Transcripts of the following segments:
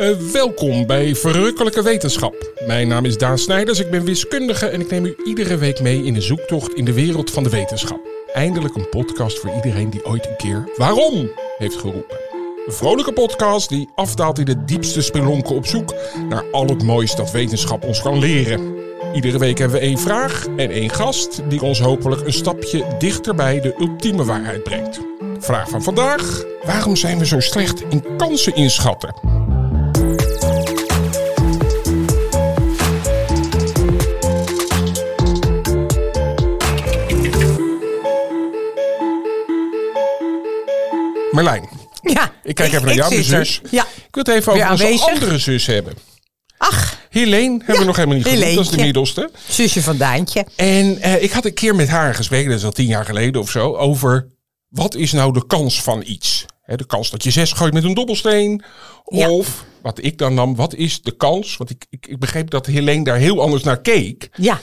Uh, welkom bij Verrukkelijke Wetenschap. Mijn naam is Daan Snijders, ik ben wiskundige en ik neem u iedere week mee in een zoektocht in de wereld van de wetenschap. Eindelijk een podcast voor iedereen die ooit een keer waarom heeft geroepen. Een vrolijke podcast die afdaalt in de diepste spelonken op zoek naar al het moois dat wetenschap ons kan leren. Iedere week hebben we één vraag en één gast die ons hopelijk een stapje dichter bij de ultieme waarheid brengt. Vraag van vandaag: waarom zijn we zo slecht in kansen inschatten? Marlijn. Ja. Ik kijk even naar jou, mijn zus. Ja. Ik wil het even over onze andere zus hebben. Ach. Helene hebben we nog helemaal niet genoemd. Dat is de middelste. Zusje van Daantje. En uh, ik had een keer met haar gesproken, dat is al tien jaar geleden of zo, over wat is nou de kans van iets? De kans dat je zes gooit met een dobbelsteen. Ja. Of, wat ik dan nam, wat is de kans? Want ik, ik, ik begreep dat Helene daar heel anders naar keek. Ja.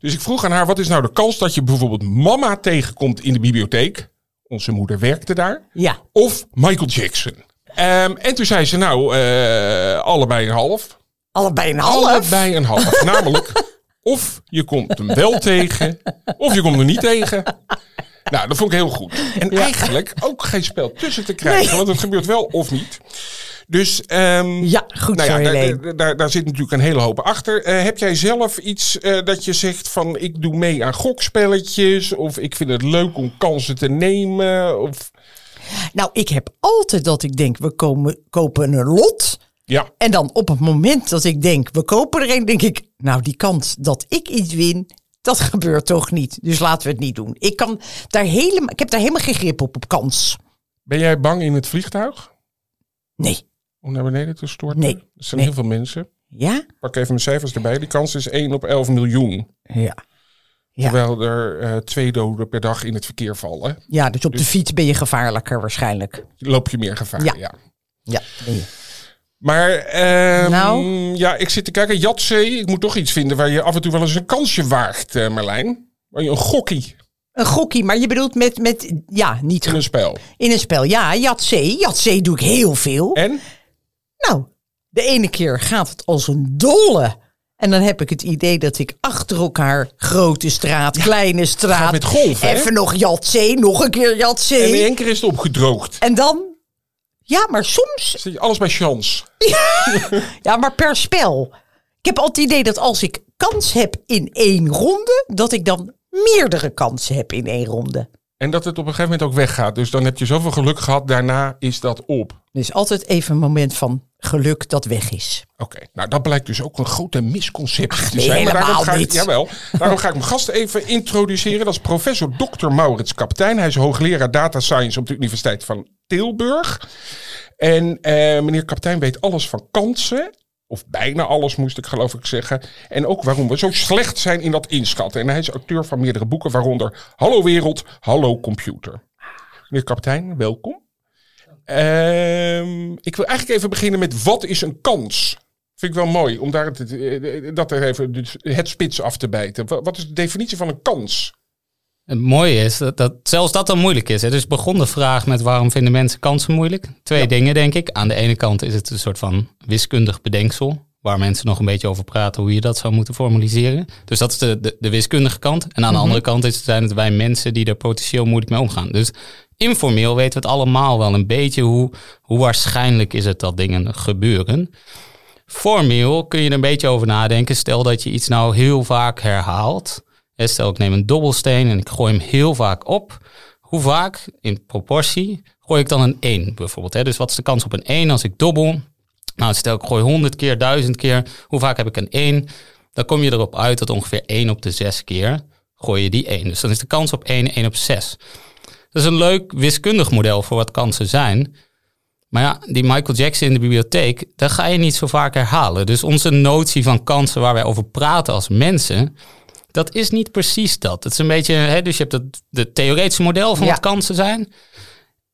Dus ik vroeg aan haar, wat is nou de kans dat je bijvoorbeeld mama tegenkomt in de bibliotheek? Onze moeder werkte daar. Ja. Of Michael Jackson. Um, en toen zei ze, nou, uh, allebei een half. Allebei een half? Allebei een half. Namelijk, of je komt hem wel tegen, of je komt er niet tegen. Nou, dat vond ik heel goed. En ja. eigenlijk ook geen spel tussen te krijgen, nee. want het gebeurt wel of niet. Dus um, ja, goed nou zo, ja, daar, daar, daar, zit natuurlijk een hele hoop achter. Uh, heb jij zelf iets uh, dat je zegt van ik doe mee aan gokspelletjes of ik vind het leuk om kansen te nemen? Of... Nou, ik heb altijd dat ik denk we komen, kopen een lot. Ja. En dan op het moment dat ik denk we kopen er een, denk ik nou die kans dat ik iets win, dat gebeurt toch niet. Dus laten we het niet doen. Ik, kan daar helemaal, ik heb daar helemaal geen grip op, op kans. Ben jij bang in het vliegtuig? Nee. Om naar beneden te storten? Nee. Er zijn nee. heel veel mensen. Ja? Pak even mijn cijfers erbij. Die kans is 1 op 11 miljoen. Ja. ja. Terwijl er uh, twee doden per dag in het verkeer vallen. Ja, dus op dus de fiets ben je gevaarlijker waarschijnlijk. Loop je meer gevaar, ja. Ja, ja ben je. Maar uh, nou? ja, ik zit te kijken. Jatzee, ik moet toch iets vinden waar je af en toe wel eens een kansje waagt, uh, Marlijn. Waar je een gokkie. Een gokkie, maar je bedoelt met, met ja, niet... In een spel. In een spel, ja. Jatzee, Jatzee doe ik heel veel. En? Nou, de ene keer gaat het als een dolle. En dan heb ik het idee dat ik achter elkaar grote straat, ja, kleine straat... met golf, hè? Even nog Jatzee, nog een keer Jatzee. En in één keer is het opgedroogd. En dan ja, maar soms. Zit je alles bij chance? ja, maar per spel. Ik heb altijd het idee dat als ik kans heb in één ronde, dat ik dan meerdere kansen heb in één ronde. En dat het op een gegeven moment ook weggaat. Dus dan heb je zoveel geluk gehad, daarna is dat op. Dus altijd even een moment van geluk dat weg is. Oké, okay. nou dat blijkt dus ook een grote misconceptie Ach, te zijn. Maar daarom ga, niet. Ik, jawel, daarom ga ik mijn gast even introduceren. Dat is professor Dr. Maurits Kaptein. Hij is hoogleraar data science op de Universiteit van Tilburg. En uh, meneer Kaptein weet alles van kansen. Of bijna alles, moest ik geloof ik zeggen. En ook waarom we zo slecht zijn in dat inschatten. En hij is auteur van meerdere boeken, waaronder Hallo Wereld, Hallo Computer. Meneer Kaptein, welkom. Uh, ik wil eigenlijk even beginnen met wat is een kans? Vind ik wel mooi om daar het, dat er even dus het spits af te bijten. Wat is de definitie van een kans? Het mooie is dat, dat zelfs dat dan moeilijk is. Hè. Dus begon de vraag met waarom vinden mensen kansen moeilijk? Twee ja. dingen denk ik. Aan de ene kant is het een soort van wiskundig bedenksel. Waar mensen nog een beetje over praten hoe je dat zou moeten formaliseren. Dus dat is de, de, de wiskundige kant. En aan de mm-hmm. andere kant is het, zijn het wij mensen die er potentieel moeilijk mee omgaan. Dus informeel weten we het allemaal wel een beetje hoe, hoe waarschijnlijk is het dat dingen gebeuren. Formeel kun je er een beetje over nadenken. Stel dat je iets nou heel vaak herhaalt. Stel, ik neem een dobbelsteen en ik gooi hem heel vaak op. Hoe vaak, in proportie, gooi ik dan een 1 bijvoorbeeld? Hè? Dus wat is de kans op een 1 als ik dobbel? Nou, stel ik gooi 100 keer, 1000 keer. Hoe vaak heb ik een 1? Dan kom je erop uit dat ongeveer 1 op de 6 keer gooi je die 1. Dus dan is de kans op 1 1 op 6. Dat is een leuk wiskundig model voor wat kansen zijn. Maar ja, die Michael Jackson in de bibliotheek, daar ga je niet zo vaak herhalen. Dus onze notie van kansen waar wij over praten als mensen, dat is niet precies dat. Het is een beetje, hè, dus je hebt het de theoretische model van Ja. wat kansen zijn.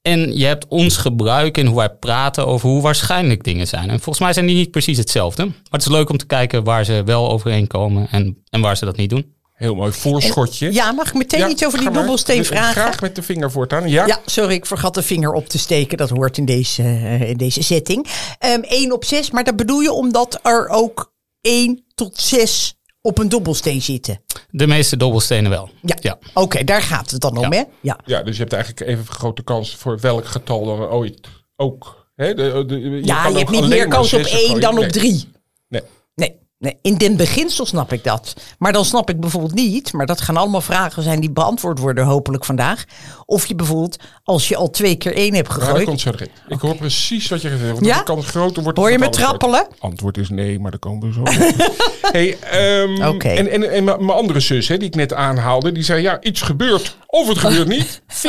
En je hebt ons gebruik in hoe wij praten over hoe waarschijnlijk dingen zijn. En volgens mij zijn die niet precies hetzelfde. Maar het is leuk om te kijken waar ze wel overeenkomen en, en waar ze dat niet doen. Heel mooi voorschotje. Ja, mag ik meteen Ja, iets over die dobbelsteen Dus vragen? Graag met de vinger voortaan. Ja, Ja, sorry, ik vergat de vinger op te steken. Dat hoort in deze, eh, in deze setting. Ehm 1 op 6, maar dat bedoel je omdat er ook 1 tot 6 op een dobbelsteen zitten. De meeste dobbelstenen wel. Ja, ja. oké, daar gaat het dan om, Ja. hè? Ja. Ja, dus je hebt eigenlijk even grote kans voor welk getal dan ooit ook. Hè? De, de, je Ja, kan je hebt niet meer kans op zessen 1 gooien. dan op. 3. Nee. Nee, nee, in den beginsel snap ik dat. Maar dan snap ik bijvoorbeeld niet, maar dat gaan allemaal vragen zijn die beantwoord worden hopelijk vandaag. Of je bijvoorbeeld, als je al twee keer 1 hebt Ja, dat gegooid, komt zo erin. Ik hoor precies wat je gezegd hebt. Want Ja? de kans groter wordt. hoor je me trappelen? Antwoord is nee, maar daar komen we zo. op. hey, ehm, Oké. En, en, en mijn andere zus, hè, die ik net aanhaalde, die zei: ja, iets gebeurt of het gebeurt niet.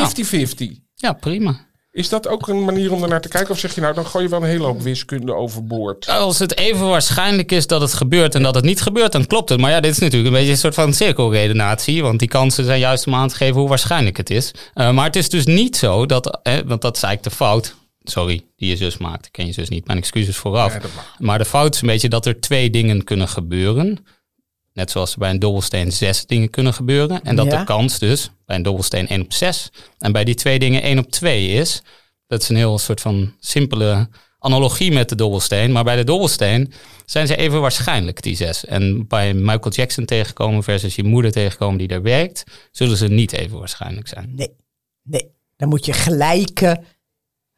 50-50. Ja, prima. Is dat ook een manier om ernaar te kijken? Of zeg je nou, dan gooi je wel een hele hoop wiskunde overboord? Als het even waarschijnlijk is dat het gebeurt en dat het niet gebeurt, dan klopt het. Maar ja, dit is natuurlijk een beetje een soort van cirkelredenatie. Want die kansen zijn juist om aan te geven hoe waarschijnlijk het is. Eh, maar het is dus niet zo dat, eh, want dat is eigenlijk de fout. Sorry, die je zus maakt. Ik ken je zus niet. Mijn excuses vooraf. Ja, maar de fout is een beetje dat er twee dingen kunnen gebeuren. Net zoals er bij een dobbelsteen zes dingen kunnen gebeuren. En dat Ja. de kans dus bij een dobbelsteen 1 op 6 en bij die twee dingen 1 op 2 is. Dat is een heel soort van simpele analogie met de dobbelsteen. Maar bij de dobbelsteen zijn ze even waarschijnlijk, die zes. En bij Michael Jackson tegenkomen versus je moeder tegenkomen die daar werkt, zullen ze niet even waarschijnlijk zijn. Nee, nee. Dan moet je gelijke,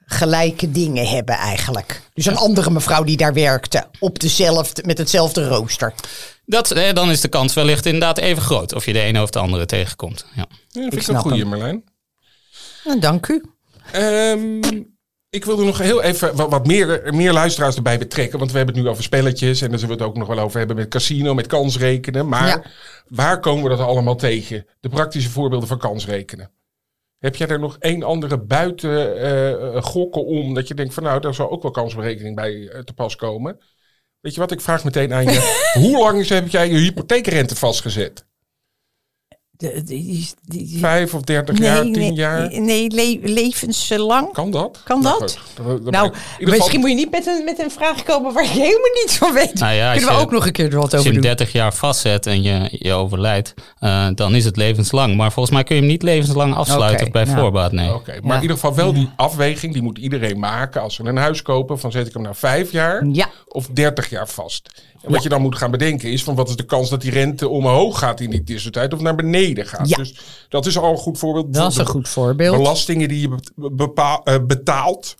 gelijke dingen hebben eigenlijk. Dus een andere mevrouw die daar werkte, op dezelfde, met hetzelfde rooster. Dat, eh, dan is de kans wellicht inderdaad even groot of je de ene of de andere tegenkomt. Ja. Ja, vind ik, een snap goeie, hem. Marlijn. Nou, dank u. Ehm, ik wilde nog heel even wat, wat meer, meer luisteraars erbij betrekken. Want we hebben het nu over spelletjes. En daar zullen we het ook nog wel over hebben met casino, met kansrekenen. Maar Ja. waar komen we dat allemaal tegen? De praktische voorbeelden van kansrekenen. Heb jij er nog één andere buiten eh, gokken om? Dat je denkt van nou, daar zou ook wel kansberekening bij eh, te pas komen. Weet je wat, ik vraag meteen aan je. Hoe lang heb jij je hypotheekrente vastgezet? De, die, die, die- die- Vijf of dertig jaar, tien nee, jaar? Nee, le- levenslang. Kan dat? Kan Nou, dat? Nou, misschien moet je niet met een, met een vraag komen waar je helemaal niets van weet. Nou ja, Kunnen we je- ook nog een keer er wat Als je over hem doen. 30 jaar vastzet en je, je overlijdt, eh, dan is het levenslang. Maar volgens mij kun je hem niet levenslang afsluiten bij nou. voorbaat. Nee. Oké, maar Ja. in ieder geval wel die afweging, die moet iedereen maken als we een huis kopen. Van zet ik hem nou vijf jaar Ja. of dertig jaar vast. En wat je dan moet gaan bedenken is van wat is de kans dat die rente omhoog gaat in die tussentijd of naar beneden gaat. Ja. Dus dat is al een goed voorbeeld. Dat is een goed voorbeeld. Belastingen die je eh, betaalt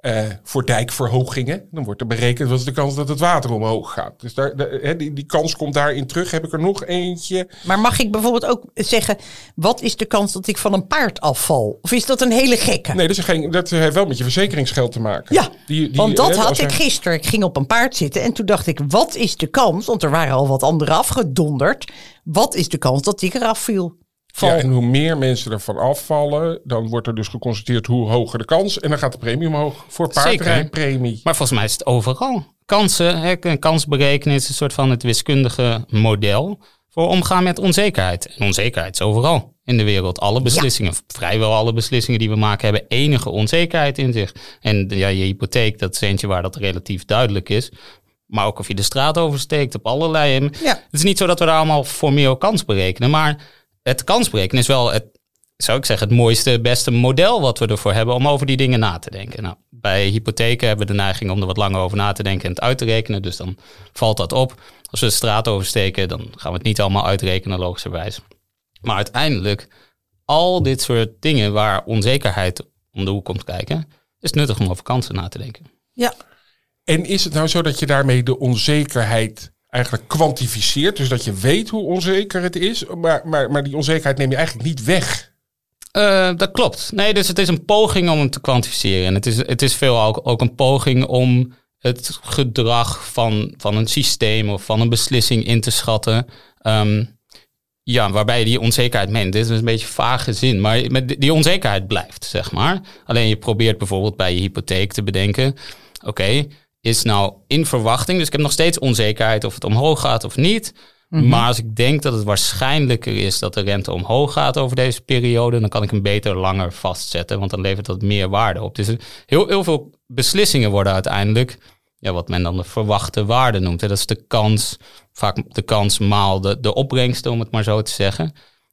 eh, voor dijkverhogingen. Dan wordt er berekend wat is de kans dat het water omhoog gaat. Dus daar, de- die, die kans komt daarin terug. Heb ik er nog eentje? Maar mag ik bijvoorbeeld ook zeggen, wat is de kans dat ik van een paard afval? Of is dat een hele gekke? Nee, dat, is geen, dat heeft wel met je verzekeringsgeld te maken. Ja, Die- die- want dat had ik er- gisteren. Ik ging op een paard zitten en toen dacht ik, wat is de kans? Want er waren al wat anderen afgedonderd. Wat is de kans dat ik eraf viel? Val. Ja, en hoe meer mensen ervan afvallen, dan wordt er dus geconstateerd hoe hoger de kans. En dan gaat de premie omhoog voor Zeker. paardrijpremie. Maar volgens mij is het overal. Kansen, hè, een kans berekenen is een soort van het wiskundige model voor omgaan met onzekerheid. En onzekerheid is overal in de wereld. Alle beslissingen, vrijwel alle beslissingen die we maken, hebben enige onzekerheid in zich. En ja, je hypotheek, dat is eentje waar dat relatief duidelijk is. Maar ook of je de straat oversteekt op allerlei. Ja. Het is niet zo dat we daar allemaal formeel kans berekenen. Maar het kansberekenen is wel het, zou ik zeggen, het mooiste, beste model wat we ervoor hebben om over die dingen na te denken. Nou, bij hypotheken hebben we de neiging om er wat langer over na te denken en het uit te rekenen. Dus dan valt dat op. Als we de straat oversteken, dan gaan we het niet allemaal uitrekenen, logischerwijs. Maar uiteindelijk, al dit soort dingen waar onzekerheid om de hoek komt kijken, is het nuttig om over kansen na te denken. Ja. En is het nou zo dat je daarmee de onzekerheid eigenlijk kwantificeert? Dus dat je weet hoe onzeker het is, maar, maar, maar die onzekerheid neem je eigenlijk niet weg. Eh, dat klopt. Nee, dus het is een poging om hem te kwantificeren. En het is, het is veel ook, een poging om het gedrag van, van een systeem of van een beslissing in te schatten. Ehm, ja, waarbij je die onzekerheid meent. Dit is een beetje vage zin, maar die onzekerheid blijft, zeg maar. Alleen je probeert bijvoorbeeld bij je hypotheek te bedenken... oké, is nou in verwachting... dus ik heb nog steeds onzekerheid of het omhoog gaat of niet... Maar als ik denk dat het waarschijnlijker is dat de rente omhoog gaat over deze periode, dan kan ik hem beter langer vastzetten, want dan levert dat meer waarde op. Dus heel, heel veel beslissingen worden uiteindelijk ja, wat men dan de verwachte waarde noemt. Hè. Dat is de kans, vaak de kans maal de, de opbrengsten, om het maar zo te zeggen.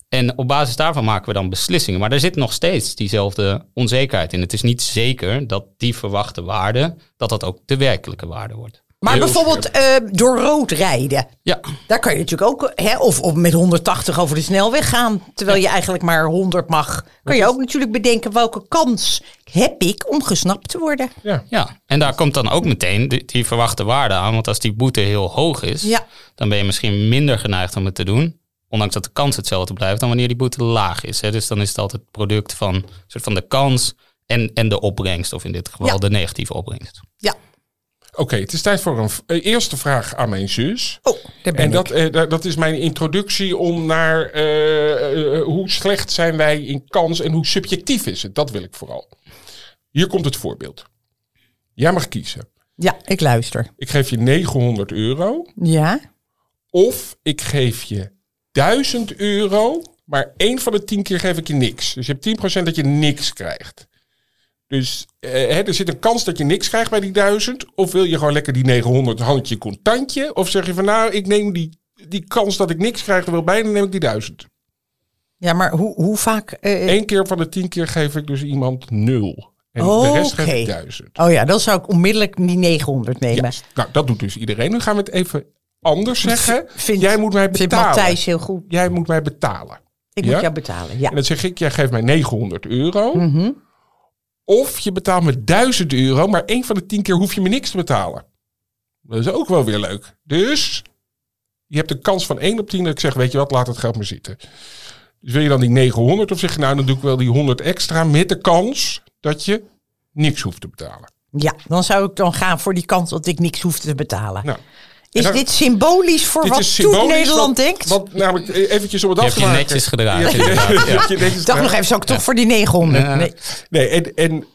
En op basis daarvan maken we dan beslissingen. Maar er zit nog steeds diezelfde onzekerheid in. Het is niet zeker dat die verwachte waarde, dat dat ook de werkelijke waarde wordt. Maar Heel bijvoorbeeld eh, door rood rijden. Ja, Daar kan je natuurlijk ook, hè, of, of met 180 over de snelweg gaan, terwijl je eigenlijk maar 100 mag. Kan je ook natuurlijk bedenken welke kans heb ik om gesnapt te worden. Ja. ja. en daar komt dan ook meteen die, die verwachte waarde aan. Want als die boete heel hoog is, Ja. dan ben je misschien minder geneigd om het te doen. Ondanks dat de kans hetzelfde blijft dan wanneer die boete laag is. Hè. Dus dan is het altijd het product van, soort van de kans en, en de opbrengst. Of in dit geval Ja. de negatieve opbrengst. Ja. Oké, het is tijd voor een eh, eerste vraag aan mijn zus. Oh, daar ben En ik. dat, eh, da- dat is mijn introductie om naar eh, hoe slecht zijn wij in kans en hoe subjectief is het. Dat wil ik vooral. Hier komt het voorbeeld. Jij mag kiezen. Ja, ik luister. Ik geef je 900 euro Ja. of ik geef je 1000 euro, maar één van de 10 keer geef ik je niks. Dus je hebt 10% dat je niks krijgt. Dus eh, hè, er zit een kans dat je niks krijgt bij die 1000. Of wil je gewoon lekker die 900 handje contantje? Of zeg je van nou, ik neem die, die kans dat ik niks krijg er wel bij, dan neem ik die 1000. Ja, maar hoe, hoe vaak... eh, Eén keer van de 10 keer geef ik dus iemand 0. En de rest geef ik 1000. Oh ja, dan zou ik onmiddellijk die 900 nemen. Ja, nou, dat doet dus iedereen. Dan gaan we het even anders zeggen. Vindt- Jij moet mij Vindt betalen. Matthijs heel goed. Jij moet mij betalen. Ik Ja? moet jou betalen, ja. En dan zeg ik, jij geeft mij 900 euro. Mhm. Of je betaalt me 1000 euro, maar één van de 10 keer hoef je me niks te betalen. Dat is ook wel weer leuk. Dus je hebt een kans van 1 op 10 dat ik zeg, weet je wat, laat het geld maar zitten. Dus wil je dan die 900 of zeg je, nou dan doe ik wel die 100 extra met de kans dat je niks hoeft te betalen. Ja, dan zou ik dan gaan voor die kans dat ik niks hoef te betalen. Nou, is dit symbolisch voor dit wat symbolisch, Nederland denkt? Want namelijk, eh, eventjes om het af te je netjes gedragen, Ik dacht nog even, zou ik toch voor die 900? Ja. Nee. Nee, en, en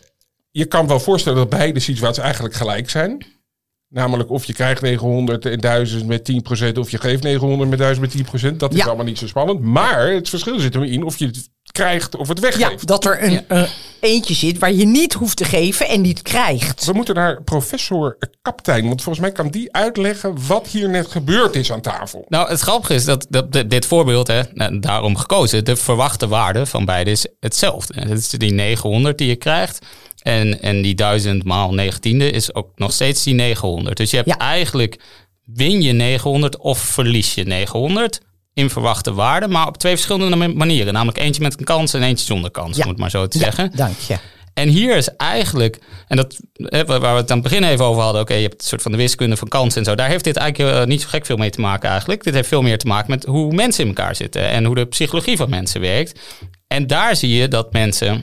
je kan wel voorstellen dat beide situaties eigenlijk gelijk zijn. Namelijk of je krijgt 900 en 1000 met 10% of je geeft 900 met 1000 met 10%. Dat is Ja. allemaal niet zo spannend. Maar het verschil zit erin of je het krijgt of het Ja, weggeeft. dat er een eh, eentje zit waar je niet hoeft te geven en niet krijgt. We moeten naar professor Kaptein, want volgens mij kan die uitleggen wat hier net gebeurd is aan tafel. Nou, het grappige is dat, dat dit- dit voorbeeld, hè, nou, daarom gekozen, de verwachte waarde van beide is hetzelfde. Het is die 900 die je krijgt. En, en die 1000 maal 19e is ook nog steeds die 900. Dus je hebt Ja. eigenlijk, win je 900 of verlies je 900 in verwachte waarde. Maar op twee verschillende ma- manieren. Namelijk eentje met een kans en eentje zonder kans, Ja. om het maar zo te zeggen. Dank je. En hier is eigenlijk, en dat waar we het aan het begin even over hadden, oké, je hebt een soort van de wiskunde van kansen en zo. Daar heeft dit eigenlijk eh, niet zo gek veel mee te maken eigenlijk. Dit heeft veel meer te maken met hoe mensen in elkaar zitten en hoe de psychologie van mensen werkt. En daar zie je dat mensen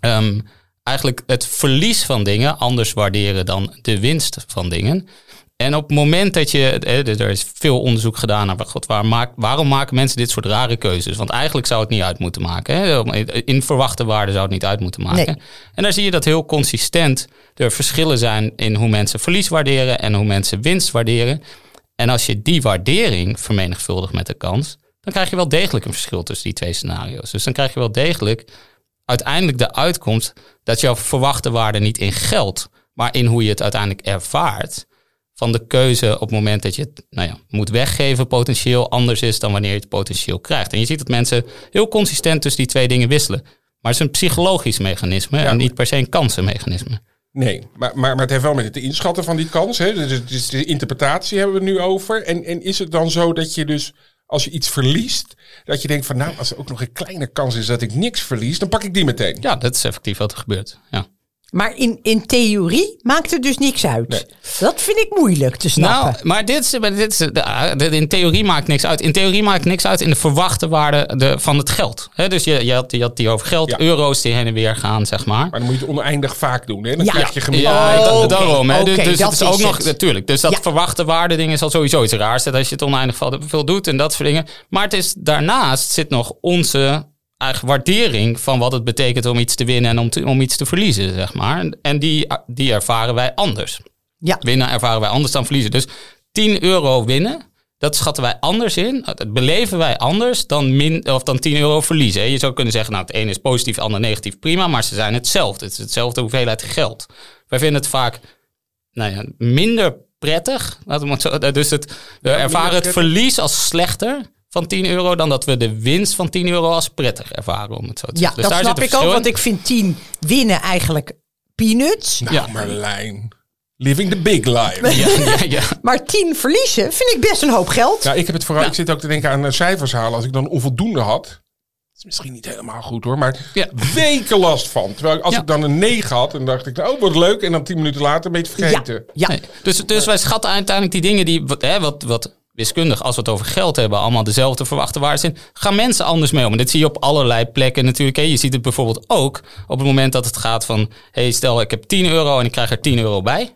ehm, eigenlijk het verlies van dingen anders waarderen dan de winst van dingen. En op het moment dat je, er is veel onderzoek gedaan naar God, waar maak, waarom maken mensen dit soort rare keuzes? Want eigenlijk zou het niet uit moeten maken. Hè? In verwachte waarde zou het niet uit moeten maken. Nee. En daar zie je dat heel consistent er verschillen zijn in hoe mensen verlies waarderen en hoe mensen winst waarderen. En als je die waardering vermenigvuldigt met de kans, dan krijg je wel degelijk een verschil tussen die twee scenario's. Dus dan krijg je wel degelijk uiteindelijk de uitkomst dat jouw verwachte waarde niet in geld, maar in hoe je het uiteindelijk ervaart. Van de keuze op het moment dat je het nou ja, moet weggeven, potentieel anders is dan wanneer je het potentieel krijgt. En je ziet dat mensen heel consistent tussen die twee dingen wisselen. Maar het is een psychologisch mechanisme en niet per se een kansenmechanisme. Nee, maar, maar, maar het heeft wel met het inschatten van die kans. Hè? Dus, de interpretatie hebben we het nu over. En, en is het dan zo dat je dus, als je iets verliest, dat je denkt van nou, als er ook nog een kleine kans is dat ik niks verlies, dan pak ik die meteen. Ja, dat is effectief wat er gebeurt. Ja. Maar in, in theorie maakt het dus niks uit. Nee. Dat vind ik moeilijk te snappen. Nou, maar dit is, maar dit is de- in theorie maakt niks uit. In theorie maakt niks uit in de verwachte waarde de, van het geld. Hè, dus je, je, had, je had die over geld, Ja. euro's die heen en weer gaan, zeg maar. Maar dan moet je het oneindig vaak doen. Hè? Dan Ja. krijg je gemiddeld. Ja, Oh, daarom. Hè. Dus, oké, dus dat het is ook is nog, natuurlijk. Dus dat Ja. verwachte waarde ding is al sowieso iets raars. Dat als je het oneindig veel- doet en dat soort dingen. Maar het is, daarnaast zit nog onze waardering van wat het betekent om iets te winnen en om, te- om iets te verliezen, zeg maar. En die, die ervaren wij anders. Ja. Winnen ervaren wij anders dan verliezen. Dus 10 euro winnen, dat schatten wij anders in. Dat beleven wij anders dan, min, of dan 10 euro verliezen. Je zou kunnen zeggen, nou het ene is positief, het andere negatief. Prima, maar ze zijn hetzelfde. Het is hetzelfde hoeveelheid geld. Wij vinden het vaak nou ja, minder prettig. Laten we het zo, dus het, we ervaren het prettig. verlies als slechter van 10 euro dan dat we de winst van 10 euro als prettig ervaren, om het zo te Ja, zeggen. Dus dat snap ik ook, want ik vind 10 winnen eigenlijk peanuts. Nou, Ja. Marlijn. Living the big life. Ja, ja, ja. Maar 10 verliezen vind ik best een hoop geld. Ja, ik heb het vooral. Ik zit ook te denken aan eh, cijfers halen. Als ik dan onvoldoende had. Dat is misschien niet helemaal goed hoor. Maar Ja. weken last van. Terwijl als Ja. ik dan een 9 had. En dacht ik, oh wat leuk. En dan 10 minuten later een beetje vergeten. ja. Nee. Dus, dus wij schatten uiteindelijk die dingen die, wat, hè, wat, wat wiskundig, als we het over geld hebben, allemaal dezelfde verwachte waarden zijn. Gaan mensen anders mee om? En dit zie je op allerlei plekken natuurlijk. Hè. Je ziet het bijvoorbeeld ook op het moment dat het gaat van, hey, stel ik heb 10 euro en ik krijg er 10 euro bij.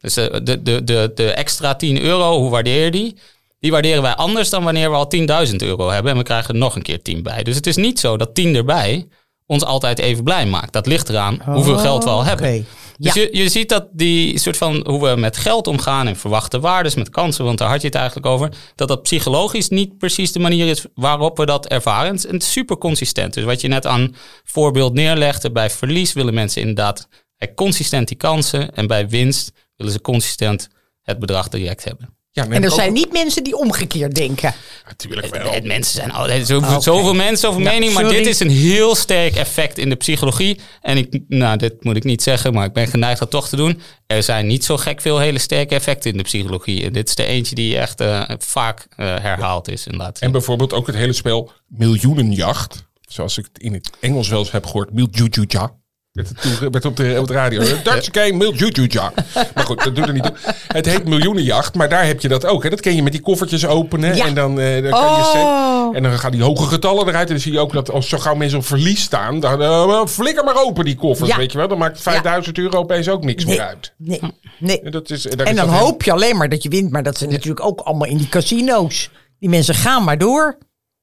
Dus eh, de, de, de, de extra 10 euro, hoe waardeer je die? Die waarderen wij anders dan wanneer we al 10.000 euro hebben en we krijgen er nog een keer 10 bij. Dus het is niet zo dat 10 erbij ons altijd even blij maakt. Dat ligt eraan hoeveel geld we al hebben. Oh, Oké. Dus Ja. je, je ziet dat die soort van hoe we met geld omgaan en verwachte waardes met kansen, want daar had je het eigenlijk over, dat dat psychologisch niet precies de manier is waarop we dat ervaren. En het is super consistent. Dus wat je net aan voorbeeld neerlegde, bij verlies willen mensen inderdaad eh, consistent die kansen en bij winst willen ze consistent het bedrag direct hebben. Ja, En er zijn niet mensen die omgekeerd denken. Natuurlijk wel. Mensen zijn altijd zoveel, Oké. zoveel mensen, zoveel Ja, mening. Maar dit is een heel sterk effect in de psychologie. En ik, nou, dit moet ik niet zeggen, maar ik ben geneigd dat toch te doen. Er zijn niet zo gek veel hele sterke effecten in de psychologie. En dit is de eentje die echt eh, vaak eh, herhaald is. Inderdaad. En bijvoorbeeld ook het hele spel Miljoenenjacht. Zoals ik het in het Engels wel eens heb gehoord. Miljujuja. Toen- werd op, de, op de radio. Dutch game Miljujuja. Maar goed, dat doet er niet toe. Het heet Miljoenenjacht. Maar daar heb je dat ook. Hè. Dat ken je met die koffertjes openen. Ja. En dan, eh, dan kan je Oh. En dan gaan die hoge getallen eruit. En dan zie je ook dat als zo gauw mensen op verlies staan. Dan eh, flikker maar open die koffers. Ja. Weet je wel. Dan maakt 5000 euro opeens ook niks Nee. meer uit. Nee, nee. En, dat is, En is dan heel- hoop je alleen maar dat je wint. Maar dat zijn natuurlijk ook allemaal in die casino's. Die mensen gaan maar door.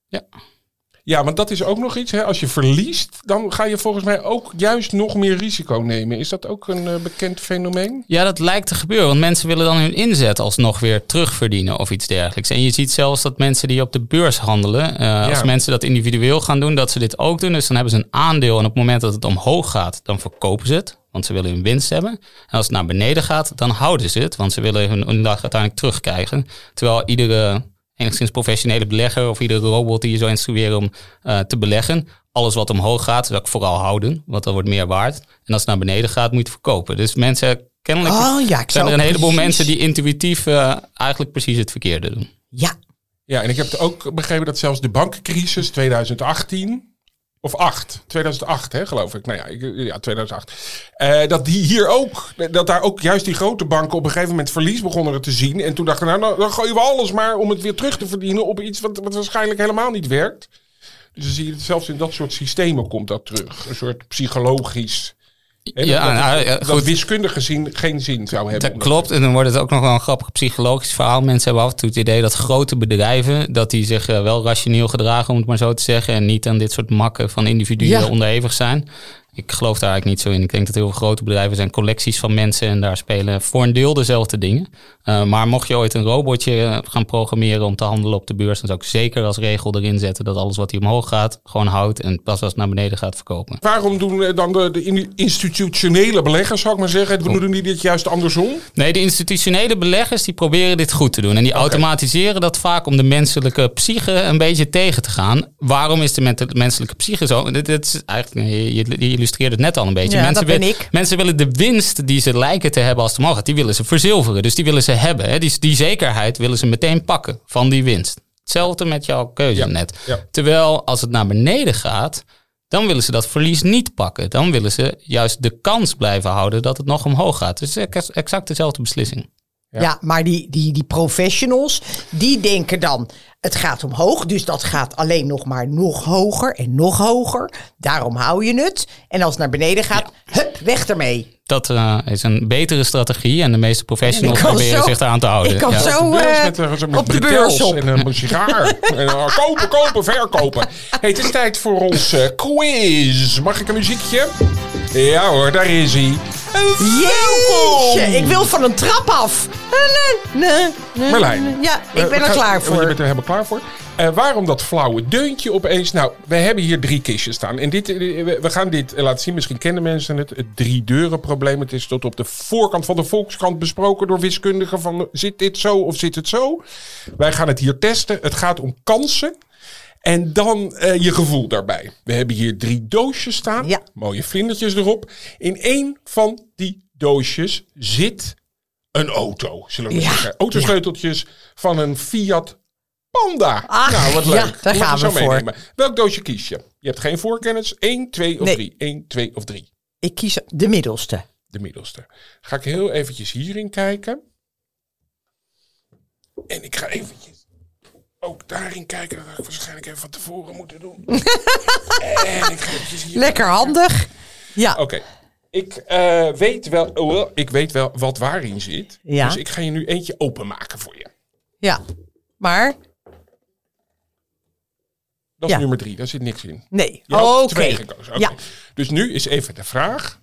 Ja. Ja, want dat is ook nog iets. Hè? Als je verliest, dan ga je volgens mij ook juist nog meer risico nemen. Is dat ook een eh, bekend fenomeen? Ja, dat lijkt te gebeuren. Want mensen willen dan hun inzet alsnog weer terugverdienen of iets dergelijks. En je ziet zelfs dat mensen die op de beurs handelen, eh, als mensen dat individueel gaan doen, dat ze dit ook doen. Dus dan hebben ze een aandeel en op het moment dat het omhoog gaat, dan verkopen ze het. Want ze willen hun winst hebben. En als het naar beneden gaat, dan houden ze het. Want ze willen hun, hun dag uiteindelijk terugkrijgen. Terwijl iedere enigszins professionele belegger of iedere robot die je zou instrueren om eh, te beleggen, alles wat omhoog gaat, zou ik vooral houden. Want dat wordt meer waard. En als het naar beneden gaat, moet je het verkopen. Dus mensen kennelijk Oh ja, ik zijn er een heleboel precies- mensen die intuïtief eh, eigenlijk precies het verkeerde doen. Ja, Ja, en ik heb ook begrepen dat zelfs de bankencrisis 2018 of 8, 2008 hè, geloof ik. Nou ja, ik, ja 2008. Eh, dat die hier ook, dat daar ook juist die grote banken op een gegeven moment verlies begonnen te zien. En toen dachten we, nou, dan gooien we alles maar om het weer terug te verdienen op iets wat, wat waarschijnlijk helemaal niet werkt. Dus dan zie je het zelfs in dat soort systemen komt dat terug. Een soort psychologisch. Ja, dat, nou, ja, dat goed. wiskundig gezien geen zin zou hebben. Dat klopt. En dan wordt het ook nog wel een grappig psychologisch verhaal. Mensen hebben af en toe het idee dat grote bedrijven, dat die zich eh, wel rationeel gedragen, om het maar zo te zeggen. En niet aan dit soort makken van individuen Ja. onderhevig zijn. Ik geloof daar eigenlijk niet zo in. Ik denk dat heel veel grote bedrijven zijn collecties van mensen en daar spelen voor een deel dezelfde dingen. Uh, maar mocht je ooit een robotje uh, gaan programmeren om te handelen op de beurs, dan zou ik zeker als regel erin zetten dat alles wat hier omhoog gaat, gewoon houdt en pas als het naar beneden gaat verkopen. Waarom doen dan de, de, institutionele beleggers, zou ik maar zeggen, oh. doen die dit juist andersom? Nee, de institutionele beleggers die proberen dit goed te doen. En die okay. automatiseren dat vaak om de menselijke psyche een beetje tegen te gaan. Waarom is de menselijke psyche zo? Dit, dit is eigenlijk, je, je illustreert het net al een beetje. Ja, mensen, dat ben wil, ik. mensen willen de winst die ze lijken te hebben als het omhoog gaat, die willen ze verzilveren. Dus die willen ze hebben. Hè? Die, die zekerheid willen ze meteen pakken van die winst. Hetzelfde met jouw keuze ja, net. Ja. Terwijl als het naar beneden gaat, dan willen ze dat verlies niet pakken. Dan willen ze juist de kans blijven houden dat het nog omhoog gaat. Dus exact dezelfde beslissing. Ja, ja maar die, die, die professionals, die denken dan, het gaat omhoog. Dus dat gaat alleen nog maar nog hoger en nog hoger. Daarom hou je het. En als het naar beneden gaat, ja. hup, weg ermee. Dat uh, is een betere strategie en de meeste professionals proberen zo, zich eraan te houden. Ik kan ja. zo uh, met, met, met op de beurs op. En een sigaar. en, uh, kopen, kopen, verkopen. Hey, het is tijd voor uh, quiz. Mag ik een muziekje? Ja hoor, daar is hij. Jeetje, ik wil van een trap af. Nee, nee, nee, Marlijn. Ja, ik Eh, ben er klaar oh, Je voor. bent er helemaal klaar voor. Eh, waarom dat flauwe deuntje opeens? Nou, we hebben hier drie kistjes staan. En dit, eh, we gaan dit laten zien. Misschien kennen mensen het. Het drie deuren probleem. Het is tot op de voorkant van de Volkskrant besproken door wiskundigen. Van, zit dit zo of zit het zo? Wij gaan het hier testen. Het gaat om kansen. En dan eh, je gevoel daarbij. We hebben hier drie doosjes staan. Ja. Mooie vlindertjes erop. In één van die doosjes zit een auto. Zullen we Ja. zeggen. Autosleuteltjes van een Fiat Panda. Ach, nou, wat ja, leuk. daar Mag je gaan we voor. meenemen. Welk doosje kies je? Je hebt geen voorkennis. 1, 2 of Nee. 3. 1, 2 of 3. Ik kies de middelste. De middelste. Ga ik heel eventjes hierin kijken. En ik ga eventjes ook daarin kijken. Dat had ik waarschijnlijk even van tevoren moeten doen. en ik ga eventjes hier... Lekker handig. Ja, Oké. Ik, eh, weet wel, oh, wel, ik weet wel wat waarin zit. Ja. Dus ik ga je nu eentje openmaken voor je. ja. Maar, Dat is Ja. nummer drie. Daar zit niks in. nee. Oké. Ja. Dus nu is even de vraag.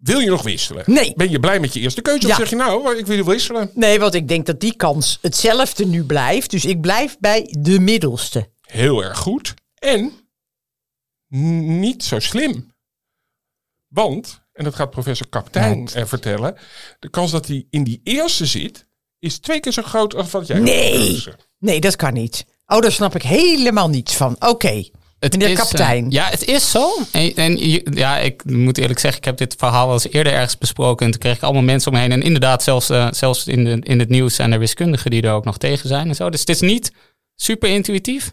Wil je nog wisselen? Nee. Ben je blij met je eerste keuze? Of zeg je nou, ik wil wisselen? Nee, want ik denk dat die kans hetzelfde nu blijft. Dus ik blijf bij de middelste. Heel erg goed. En niet zo slim. Want, en dat gaat professor Kaptein vertellen. De kans dat hij in die eerste zit, is twee keer zo groot als wat jij Nee. Nee, dat kan niet. Oh, daar snap ik helemaal niets van. Oké, Het meneer is, kapitein. eh, ja, het is zo. En, en ja, ik moet eerlijk zeggen, ik heb dit verhaal wel eens eerder ergens besproken. En toen kreeg ik allemaal mensen omheen. En inderdaad, zelfs, eh, zelfs in, de, in het nieuws zijn er wiskundigen die er ook nog tegen zijn. En zo. Dus het is niet super intuïtief.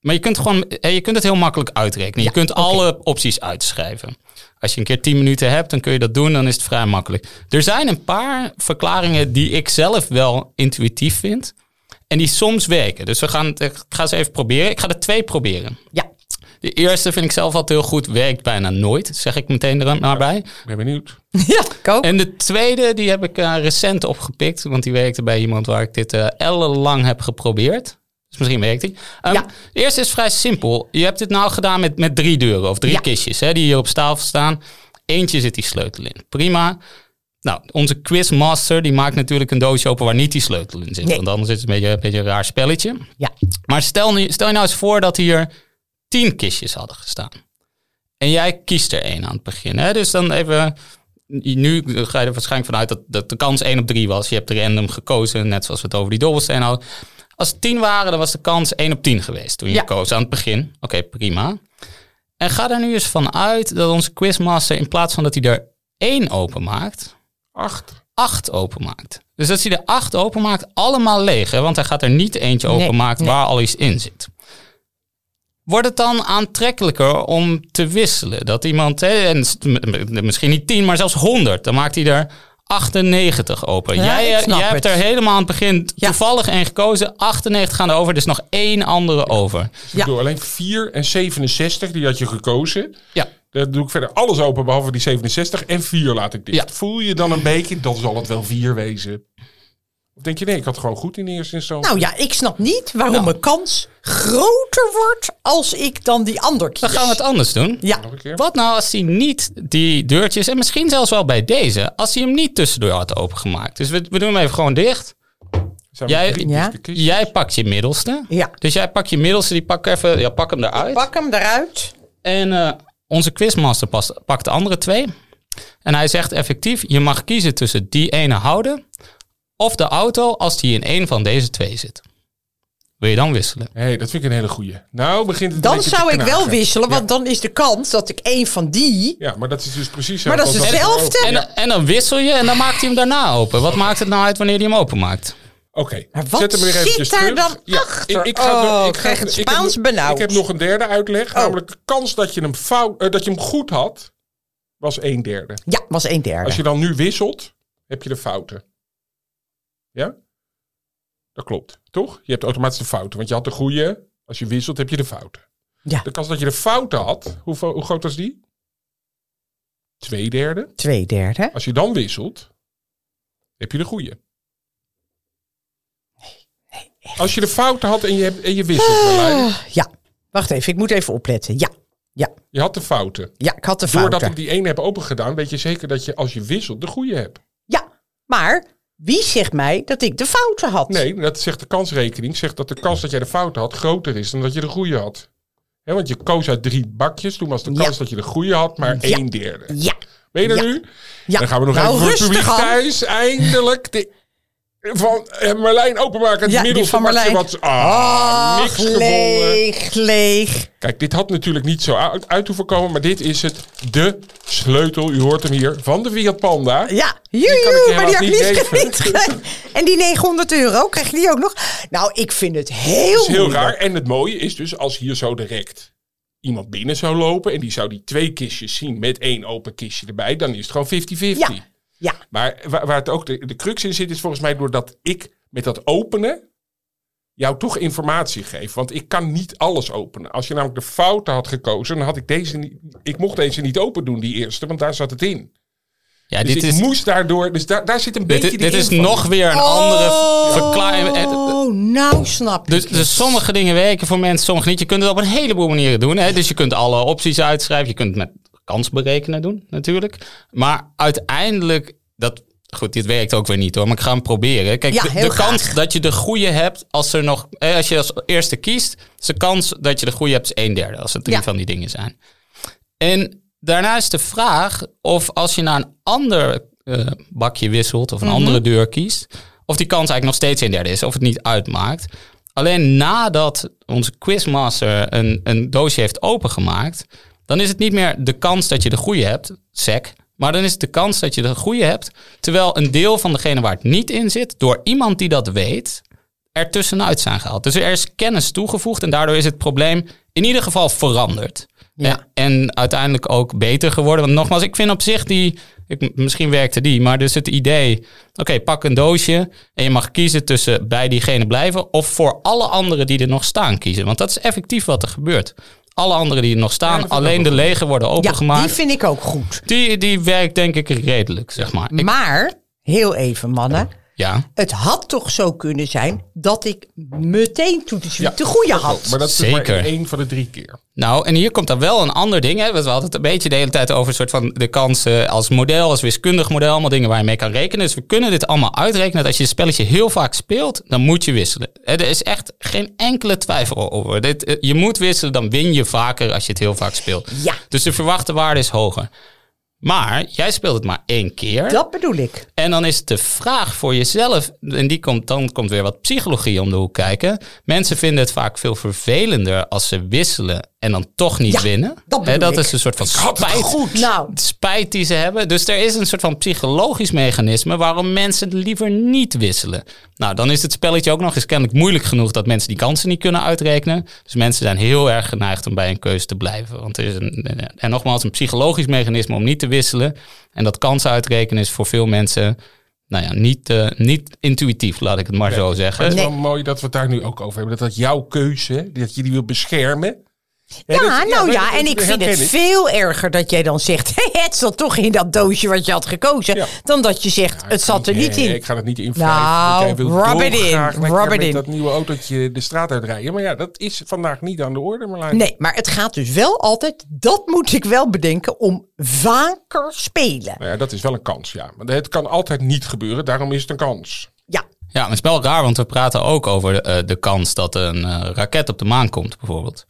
Maar je kunt, gewoon, eh, je kunt het heel makkelijk uitrekenen. je kunt alle opties uitschrijven. Als je een keer 10 minuten hebt, dan kun je dat doen. Dan is het vrij makkelijk. Er zijn een paar verklaringen die ik zelf wel intuïtief vind. En die soms werken. Dus we gaan, ik ga ze even proberen. Ik ga er twee proberen. Ja. De eerste vind ik zelf altijd heel goed, werkt bijna nooit, zeg ik meteen er maar bij. Ik ben benieuwd. Ja, ik ook. En de tweede, die heb ik eh, recent opgepikt, want die werkte bij iemand waar ik dit eh ellenlang heb geprobeerd. Dus misschien werkt die. Ehm, Ja. De eerste is vrij simpel. Je hebt dit nou gedaan met, met drie deuren of drie Ja. kistjes hè, die hier op tafel staan. Eentje zit die sleutel in. Prima. Nou, onze quizmaster die maakt natuurlijk een doosje open waar niet die sleutel in zit. Nee. Want anders is het een beetje, een beetje een raar spelletje. Ja. Maar stel, nu, stel je nou eens voor dat hier tien kistjes hadden gestaan. En jij kiest er één aan het begin. Hè? Dus dan even. Nu ga je er waarschijnlijk vanuit dat, dat de kans 1 op 3 was. Je hebt random gekozen, net zoals we het over die dobbelsteen hadden. Als het 10 waren, dan was de kans 1 op 10 geweest toen je Ja. koos aan het begin. Oké, prima. En ga er nu eens van uit dat onze quizmaster in plaats van dat hij er één openmaakt, Acht. acht openmaakt. Dus dat hij er acht openmaakt, allemaal leeg. Hè? Want hij gaat er niet eentje Nee, openmaken nee. waar al iets in zit. Wordt het dan aantrekkelijker om te wisselen? Dat iemand, hè, en misschien niet 10, maar zelfs 100, dan maakt hij er 98 open. Ja, jij ik eh, jij hebt het. er helemaal aan het begin Ja. toevallig één gekozen. 98 gaan er over, dus nog één andere over. Ik Ja. doe alleen 4 en 67, die had je gekozen. Ja, Daar doe ik verder alles open, behalve die 67. En 4 laat ik dicht. Ja. Voel je dan een beetje, dan zal het wel 4 wezen. Of denk je, nee, ik had gewoon goed in eerste instantie. Nou ja, ik snap niet waarom Nou. mijn kans groter wordt als ik dan die ander kies. dan gaan we het anders doen. Ja, Nog een keer. Wat nou als hij niet die deurtjes, en misschien zelfs wel bij deze, als hij hem niet tussendoor had opengemaakt. Dus we, we doen hem even gewoon dicht. Jij- Ja. Jij pakt je middelste. ja. Dus jij pakt je middelste, die pak even, ja, pak hem eruit. Pak hem eruit. En eh, onze quizmaster past, pakt de andere twee. En hij zegt effectief, je mag kiezen tussen die ene houden of de auto als die in een van deze twee zit. Wil je dan wisselen? Hé, dat vind ik een hele goeie. Nou begint het Dan zou te ik wel wisselen, want dan is de kans dat ik een van die... Ja, maar dat is dus precies Maar dat is hetzelfde ik En, dan- en dan wissel je en dan maakt hij hem daarna open. Wat maakt het nou uit wanneer hij hem openmaakt? Oké, Maar wat zet hem weer zit eventjes daar terug. dan achter? Ik, ik ga, Oh, ik ik krijg het ik heb Spaans nog- benauwd. Ik heb nog een derde uitleg. Oh. Namelijk de kans dat je hem, fout, eh, dat je hem goed had, was een derde. Ja, was een derde. Als je dan nu wisselt, heb je de fouten. Ja? Dat klopt, toch? Je hebt automatisch de fouten. Want je had de goede. Als je wisselt, heb je de fouten. Ja, De kans dat je de fouten had, hoe, hoe groot was die? Twee derde. twee derde. Als je dan wisselt, heb je de goede. Als je de fouten had en je, hebt, en je wisselt. Ah, Ja, wacht even. Ik moet even opletten. Ja, Ja, Je had de fouten. ja ik had de fouten. Doordat ik die ene heb opengedaan, weet je zeker dat je als je wisselt de goede hebt. Ja, maar wie zegt mij dat ik de fouten had? Nee, dat zegt de kansrekening. Zegt dat de kans dat jij de fouten had groter is dan dat je de goede had. Want je koos uit drie bakjes. Toen was de Ja. kans dat je de goede had maar één derde. Ja. Ben je er Ja. nu? Ja. Dan gaan we nog Nou, even voor het publiek aan. thuis. Eindelijk de, van eh, Marlijn openmaken. Het Ja, van Marlijn. wat... Ah, niks Ach, gevonden. leeg, leeg. Kijk, dit had natuurlijk niet zo uit, uit hoeven komen. Maar dit is het de sleutel. U hoort hem hier. Van de Fiat Panda. Ja, joejoe, maar die had niet niet. En die 900 euro, krijg je die ook nog? Nou, ik vind het heel is heel moeilijk. raar. En het mooie is dus als hier zo direct iemand binnen zou lopen. En die zou die twee kistjes zien met één open kistje erbij. Dan is het gewoon 50-50. Ja, ja. Maar waar, waar het ook de, de crux in zit, is volgens mij doordat ik met dat openen jou toch informatie geef. Want ik kan niet alles openen. Als je namelijk de fouten had gekozen, dan had ik deze niet. Ik mocht deze niet open doen, die eerste, want daar zat het in. Ja, Dus dit ik is, moest daardoor. Dus daar, daar zit een dit, beetje. dit is nog weer een andere verklaring. Eh, Oh, nou snap ik Dus, dus sommige dingen werken voor mensen, sommige niet. Je kunt het op een heleboel manieren doen. Hè? Dus je kunt alle opties uitschrijven. Je kunt het met kans berekenen doen, natuurlijk. Maar uiteindelijk, dat, goed, dit werkt ook weer niet hoor. Maar ik ga hem proberen. Kijk, Ja, de, kans dat je de goede hebt, als er nog, eh, als je als eerste kiest, is de kans dat je de goede hebt is een derde. Als het drie Ja. van die dingen zijn. En daarna is de vraag of als je naar een ander eh, bakje wisselt of een Mhm. andere deur kiest, of die kans eigenlijk nog steeds een derde is, of het niet uitmaakt. Alleen nadat onze quizmaster een, een doosje heeft opengemaakt, dan is het niet meer de kans dat je de goede hebt, sec, maar dan is het de kans dat je de goede hebt, terwijl een deel van degene waar het niet in zit, door iemand die dat weet, er tussenuit zijn gehaald. Dus er is kennis toegevoegd en daardoor is het probleem in ieder geval veranderd. Ja. En, en uiteindelijk ook beter geworden. Want nogmaals, ik vind op zich die, ik, misschien werkte die, maar dus het idee, oké, pak een doosje en je mag kiezen tussen bij diegene blijven of voor alle anderen die er nog staan kiezen. Want dat is effectief wat er gebeurt. Alle anderen die er nog staan, alleen de lege worden Ja, opengemaakt. die vind ik ook goed. die, die werkt denk ik redelijk, zeg maar. Ik- Maar, heel even mannen. Ja. Het had toch zo kunnen zijn dat ik meteen toen de Ja, de goede had. Maar dat is dus maar Zeker. één van de drie keer. Nou, en hier komt dan wel een ander ding. Hè. We hadden het een beetje de hele tijd over een soort van de kansen als model, als wiskundig model, allemaal dingen waar je mee kan rekenen. Dus we kunnen dit allemaal uitrekenen. Dat als je het spelletje heel vaak speelt, dan moet je wisselen. Hè, Er is echt geen enkele twijfel over. Dit, eh, je moet wisselen, dan win je vaker als je het heel vaak speelt. Ja. Dus de verwachte waarde is hoger. Maar jij speelt het maar één keer. Dat bedoel ik. En dan is de vraag voor jezelf, en die komt, dan komt weer wat psychologie om de hoek kijken. Mensen vinden het vaak veel vervelender als ze wisselen en dan toch niet Ja, winnen. dat dat ik. is een soort van spijt, goed. Nou, spijt die ze hebben. Dus er is een soort van psychologisch mechanisme waarom mensen liever niet wisselen. Nou, dan is het spelletje ook nog eens kennelijk moeilijk genoeg dat mensen die kansen niet kunnen uitrekenen. Dus mensen zijn heel erg geneigd om bij een keuze te blijven. Want er is een, en nogmaals een psychologisch mechanisme om niet te wisselen. En dat kansen uitrekenen is voor veel mensen nou ja, niet, eh, niet intuïtief, laat ik het maar zo Maar zeggen. het is Nee. wel mooi dat we het daar nu ook over hebben. Dat dat jouw keuze, dat je die wil beschermen. Ja, dat- nou ja, en ik vind het veel erger dat jij dan zegt... het zat toch in dat doosje wat je had gekozen... Ja. dan dat je zegt, het zat er niet Nee, in. Ik ga het niet invrijven. Nou, want jij wil rub it in, rub it met in. dat nieuwe autootje de straat uitrijden. Maar ja, dat is vandaag niet aan de orde, Marlijn. Nee, maar het gaat dus wel altijd... dat moet ik wel bedenken, om vaker spelen. Nou ja, dat is wel een kans, ja. Maar het kan altijd niet gebeuren, daarom is het een kans. Ja, Ja, maar het is wel raar, want we praten ook over eh, de kans dat een eh, raket op de maan komt, bijvoorbeeld.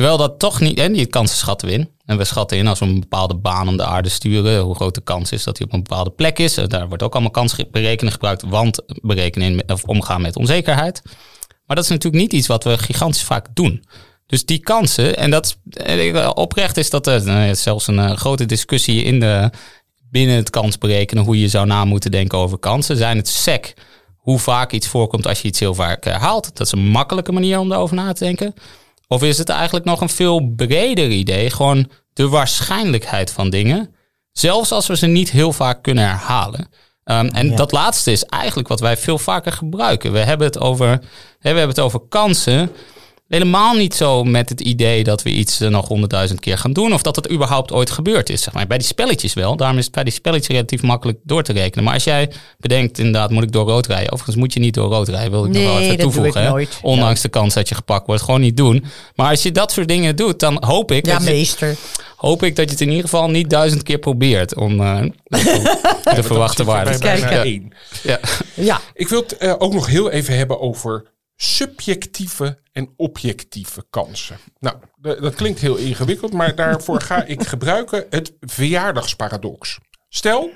Terwijl dat toch niet, en die kansen schatten we in. En we schatten in als we een bepaalde baan om de aarde sturen, hoe groot de kans is dat hij op een bepaalde plek is. Eh, Daar wordt ook allemaal kansberekening gebruikt, want berekenen of omgaan met onzekerheid. Maar dat is natuurlijk niet iets wat we gigantisch vaak doen. Dus die kansen, en dat is- eh, oprecht is dat eh, nou zelfs een eh, grote discussie in de, binnen het kansberekenen, hoe je zou na moeten denken over kansen. Zijn het sec hoe vaak iets voorkomt als je iets heel vaak herhaalt? Dat is een makkelijke manier om daarover na te denken. Of is het eigenlijk nog een veel breder idee? Gewoon de waarschijnlijkheid van dingen. Zelfs als we ze niet heel vaak kunnen herhalen. Ehm, en dat laatste is eigenlijk wat wij veel vaker gebruiken. We hebben het over, hè, we hebben het over kansen. Helemaal niet zo met het idee dat we iets eh, nog honderdduizend keer gaan doen. Of dat het überhaupt ooit gebeurd is. Zeg maar. Bij die spelletjes wel. Daarom is het bij die spelletjes relatief makkelijk door te rekenen. Maar als jij bedenkt, inderdaad, moet ik door rood rijden? Overigens moet je niet door rood rijden. Wil ik nog wel even dat doe toevoegen. ik hè. nooit. Ondanks de kans dat je gepakt wordt. Gewoon niet doen. Maar als je dat soort dingen doet, dan hoop ik, Ja, dat, je, meester. hoop ik dat je het in ieder geval niet duizend keer probeert. Om eh, de verwachte waarde te Kijken. één. Ja. Ja, Ik wil het eh, ook nog heel even hebben over subjectieve en objectieve kansen. Nou, dat klinkt heel ingewikkeld, maar daarvoor ga ik gebruiken het verjaardagsparadox. Stel,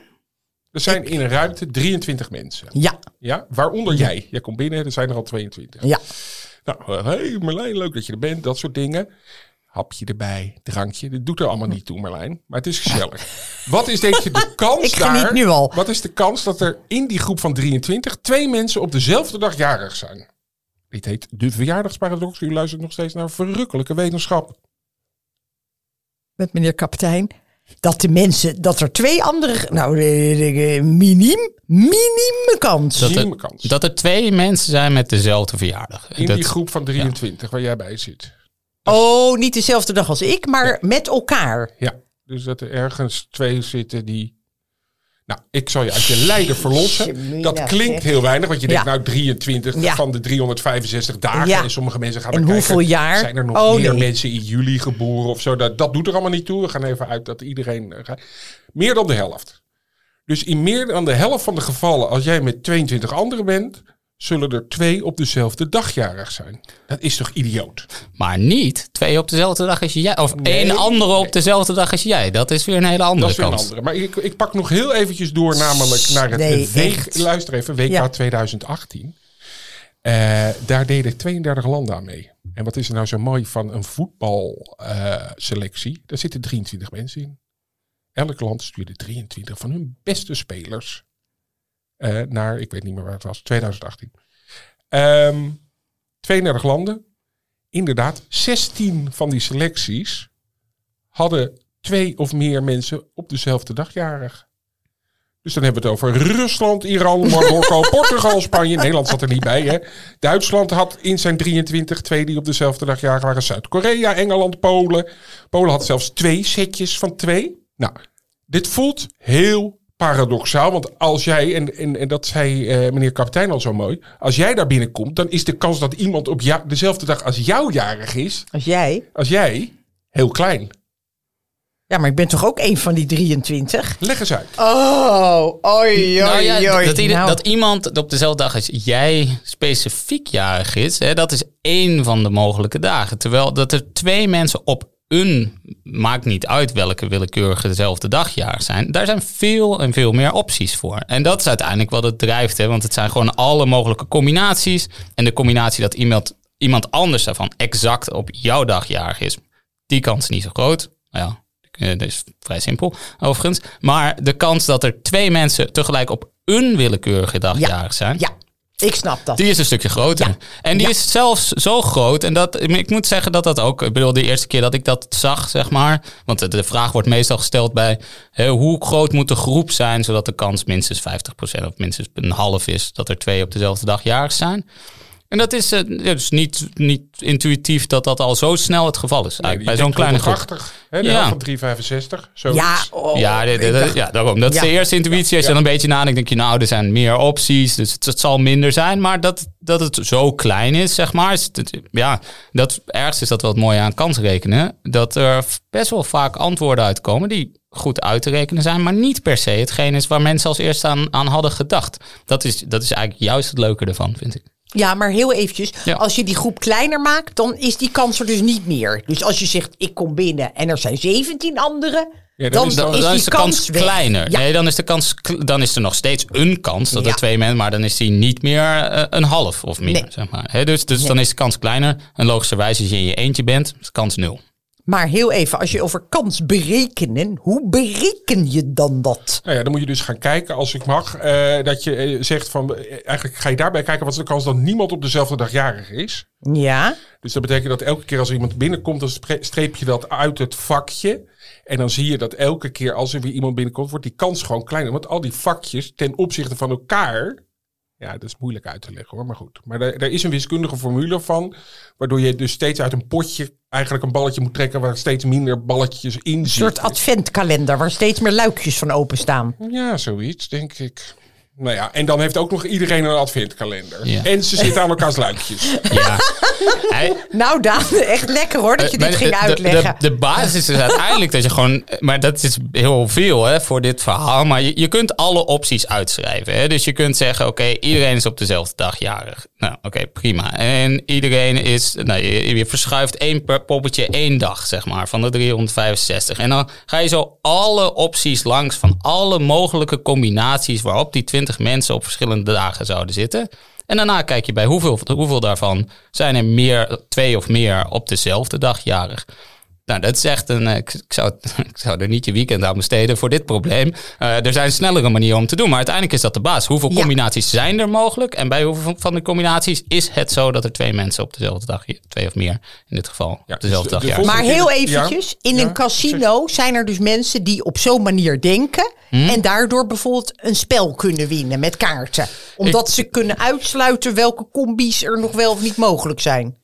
er zijn in een ruimte 23 mensen. ja, Ja, waaronder jij. Jij komt binnen, er zijn er al 22. ja. Nou, hé hey Marlijn, leuk dat je er bent, dat soort dingen. Hapje erbij, drankje, dat doet er allemaal niet toe Marlijn, maar het is gezellig. Wat is denk je de kans Ik geniet daar? nu al. Wat is de kans dat er in die groep van 23 twee mensen op dezelfde dag jarig zijn? Dit heet de verjaardagsparadox. U luistert nog steeds naar verrukkelijke wetenschap. Met meneer kapitein. Dat de mensen, dat er twee andere, nou, de, de, de- minim, minime kans. Dat, er, kans. dat er twee mensen zijn met dezelfde verjaardag. In Dat- die groep van 23 waar jij bij zit. Oh, niet dezelfde dag als ik, maar met elkaar. Ja, dus dat er ergens twee zitten die... Nou, ik zal je uit je lijden verlossen. Dat klinkt heel weinig, want je denkt Ja. nou 23 Ja. van de 365 dagen. Ja. En sommige mensen gaan En dan hoeveel kijken, jaar? Zijn er nog Oh, meer nee. mensen in juli geboren of zo? Dat, dat doet er allemaal niet toe. We gaan even uit dat iedereen... eh, gaat. Meer dan de helft. Dus in meer dan de helft van de gevallen, als jij met 22 anderen bent... zullen er twee op dezelfde dag jarig zijn. Dat is toch idioot? Maar niet twee op dezelfde dag als jij. Of Nee. één andere op dezelfde dag als jij. Dat is weer een hele andere Dat is weer een andere. Maar ik, ik pak nog heel eventjes door, namelijk naar het Nee. Luister even, WK Ja. 2018. Eh, daar deden 32 landen aan mee. En wat is er nou zo mooi van een voetbalselectie? daar zitten 23 mensen in. Elk land stuurde 23 van hun beste spelers eh, naar, ik weet niet meer waar het was, 2018. Ehm 32 landen. Inderdaad, 16 van die selecties hadden twee of meer mensen op dezelfde dag jarig. Dus dan hebben we het over Rusland, Iran, Marokko, Portugal, Spanje. Nederland zat er niet bij. Hè? Duitsland had in zijn 23 twee die op dezelfde dag jarig waren. Zuid-Korea, Engeland, Polen. Polen had zelfs twee setjes van twee. Nou, dit voelt heel paradoxaal. Want als jij, en, en, en dat zei eh, meneer kapitein al zo mooi. Als jij daar binnenkomt, dan is de kans dat iemand op jou, dezelfde dag als jou jarig is. Als jij. Als jij, heel klein. Ja, maar ik ben toch ook een van die 23? Leg eens uit. Oh, oi, Nou ja, oi, oi. dat, Nou, dat iemand op dezelfde dag als jij specifiek jarig is, hè, dat is één van de mogelijke dagen. Terwijl dat er twee mensen op een, maakt niet uit welke willekeurige dezelfde dag jarig zijn. Daar zijn veel en veel meer opties voor. En dat is uiteindelijk wat het drijft, hè, want het zijn gewoon alle mogelijke combinaties. En de combinatie dat iemand, iemand anders daarvan exact op jouw dag jarig is, die kans is niet zo groot. Nou ja, eh, dat is vrij simpel, overigens. Maar de kans dat er twee mensen tegelijk op een willekeurige dag Ja. jarig zijn, ja, ik snap dat. die is een stukje groter. Ja. En die Ja. is zelfs zo groot. En dat, ik moet zeggen dat dat ook. Ik bedoel, de eerste keer dat ik dat zag, zeg maar. Want de, vraag wordt meestal gesteld bij. hè, hoe groot moet de groep zijn. zodat de kans minstens 50% of minstens een half is. dat er twee op dezelfde dag jarig zijn. En dat is eh, ja, dus niet, niet intuïtief dat dat al zo snel het geval is. eigenlijk, bij zo'n kleine groep. 80, hè, de Ja. van 365. Zoiets. ja, oh, Ja, de- de- de- ja, daarom. Dat is de eerste intuïtie. Als je dan een beetje nadenkt, denk je, nou, er zijn meer opties. Dus het, het zal minder zijn. Maar dat, dat het zo klein is, zeg maar. Is het, ja, dat ergste is dat wel het mooie aan kansrekenen. Dat er best wel vaak antwoorden uitkomen die goed uit te rekenen zijn. Maar niet per se hetgeen is waar mensen als eerste aan, aan hadden gedacht. Dat is, dat is eigenlijk juist het leuke ervan, vind ik. Ja, maar heel eventjes. Ja. Als je die groep kleiner maakt, dan is die kans er dus niet meer. Dus als je zegt, ik kom binnen en er zijn 17 anderen, Ja, dan dan, is dan, dan- is dan die is de kans, kleiner. Ja. Nee, dan is, de kans, dan is er nog steeds een kans dat Ja. er twee mensen, maar dan is die niet meer eh, een half of meer. Nee. Zeg maar. Hè, dus dus dan is de kans kleiner. En logischerwijs, als je in je eentje bent, is de kans nul. Maar heel even, als je over kans berekenen, hoe bereken je dan dat? Nou ja, dan moet je dus gaan kijken, als ik mag, eh, dat je eh, zegt van, eh, eigenlijk ga je daarbij kijken, wat is de kans dat niemand op dezelfde dag jarig is? Ja, Dus dat betekent dat elke keer als er iemand binnenkomt, dan streep je dat uit het vakje. En dan zie je dat elke keer als er weer iemand binnenkomt, wordt die kans gewoon kleiner. Want al die vakjes ten opzichte van elkaar, Ja, dat is moeilijk uit te leggen hoor, maar goed. Maar er, er is een wiskundige formule van, waardoor je dus steeds uit een potje eigenlijk een balletje moet trekken waar steeds minder balletjes in Een zitten. soort adventkalender waar steeds meer luikjes van openstaan. Ja, zoiets, denk ik. Nou ja, en dan heeft ook nog iedereen een adventkalender. Ja. En ze zitten aan elkaars luikjes. Ja. Nou Daan, echt lekker hoor dat je Maar dit ging de- uitleggen. De, de, basis is uiteindelijk dat je gewoon... Maar dat is heel veel hè, voor dit verhaal. Maar je, je kunt alle opties uitschrijven. Hè. Dus je kunt zeggen, oké, iedereen is op dezelfde dag jarig. Nou, oké, prima. En iedereen is... Nou, je, je verschuift één poppetje één dag, zeg maar, van de 365. En dan ga je zo alle opties langs van alle mogelijke combinaties... waarop die 20 mensen op verschillende dagen zouden zitten... En daarna kijk je bij hoeveel, hoeveel daarvan zijn er meer, twee of meer op dezelfde dag jarig. Nou, dat is echt een. eh, Ik, zou, ik zou er niet je weekend aan besteden voor dit probleem. Eh, er zijn snellere manieren om te doen, maar uiteindelijk is dat de baas. Hoeveel Ja. combinaties zijn er mogelijk? En bij hoeveel van de combinaties is het zo dat er twee mensen op dezelfde dag, twee of meer in dit geval, Ja, op dezelfde dus de- dag de Maar heel eventjes, in ja, een casino zijn er dus mensen die op zo'n manier denken. En daardoor bijvoorbeeld een spel kunnen winnen met kaarten. Omdat ze kunnen uitsluiten welke combi's er nog wel of niet mogelijk zijn.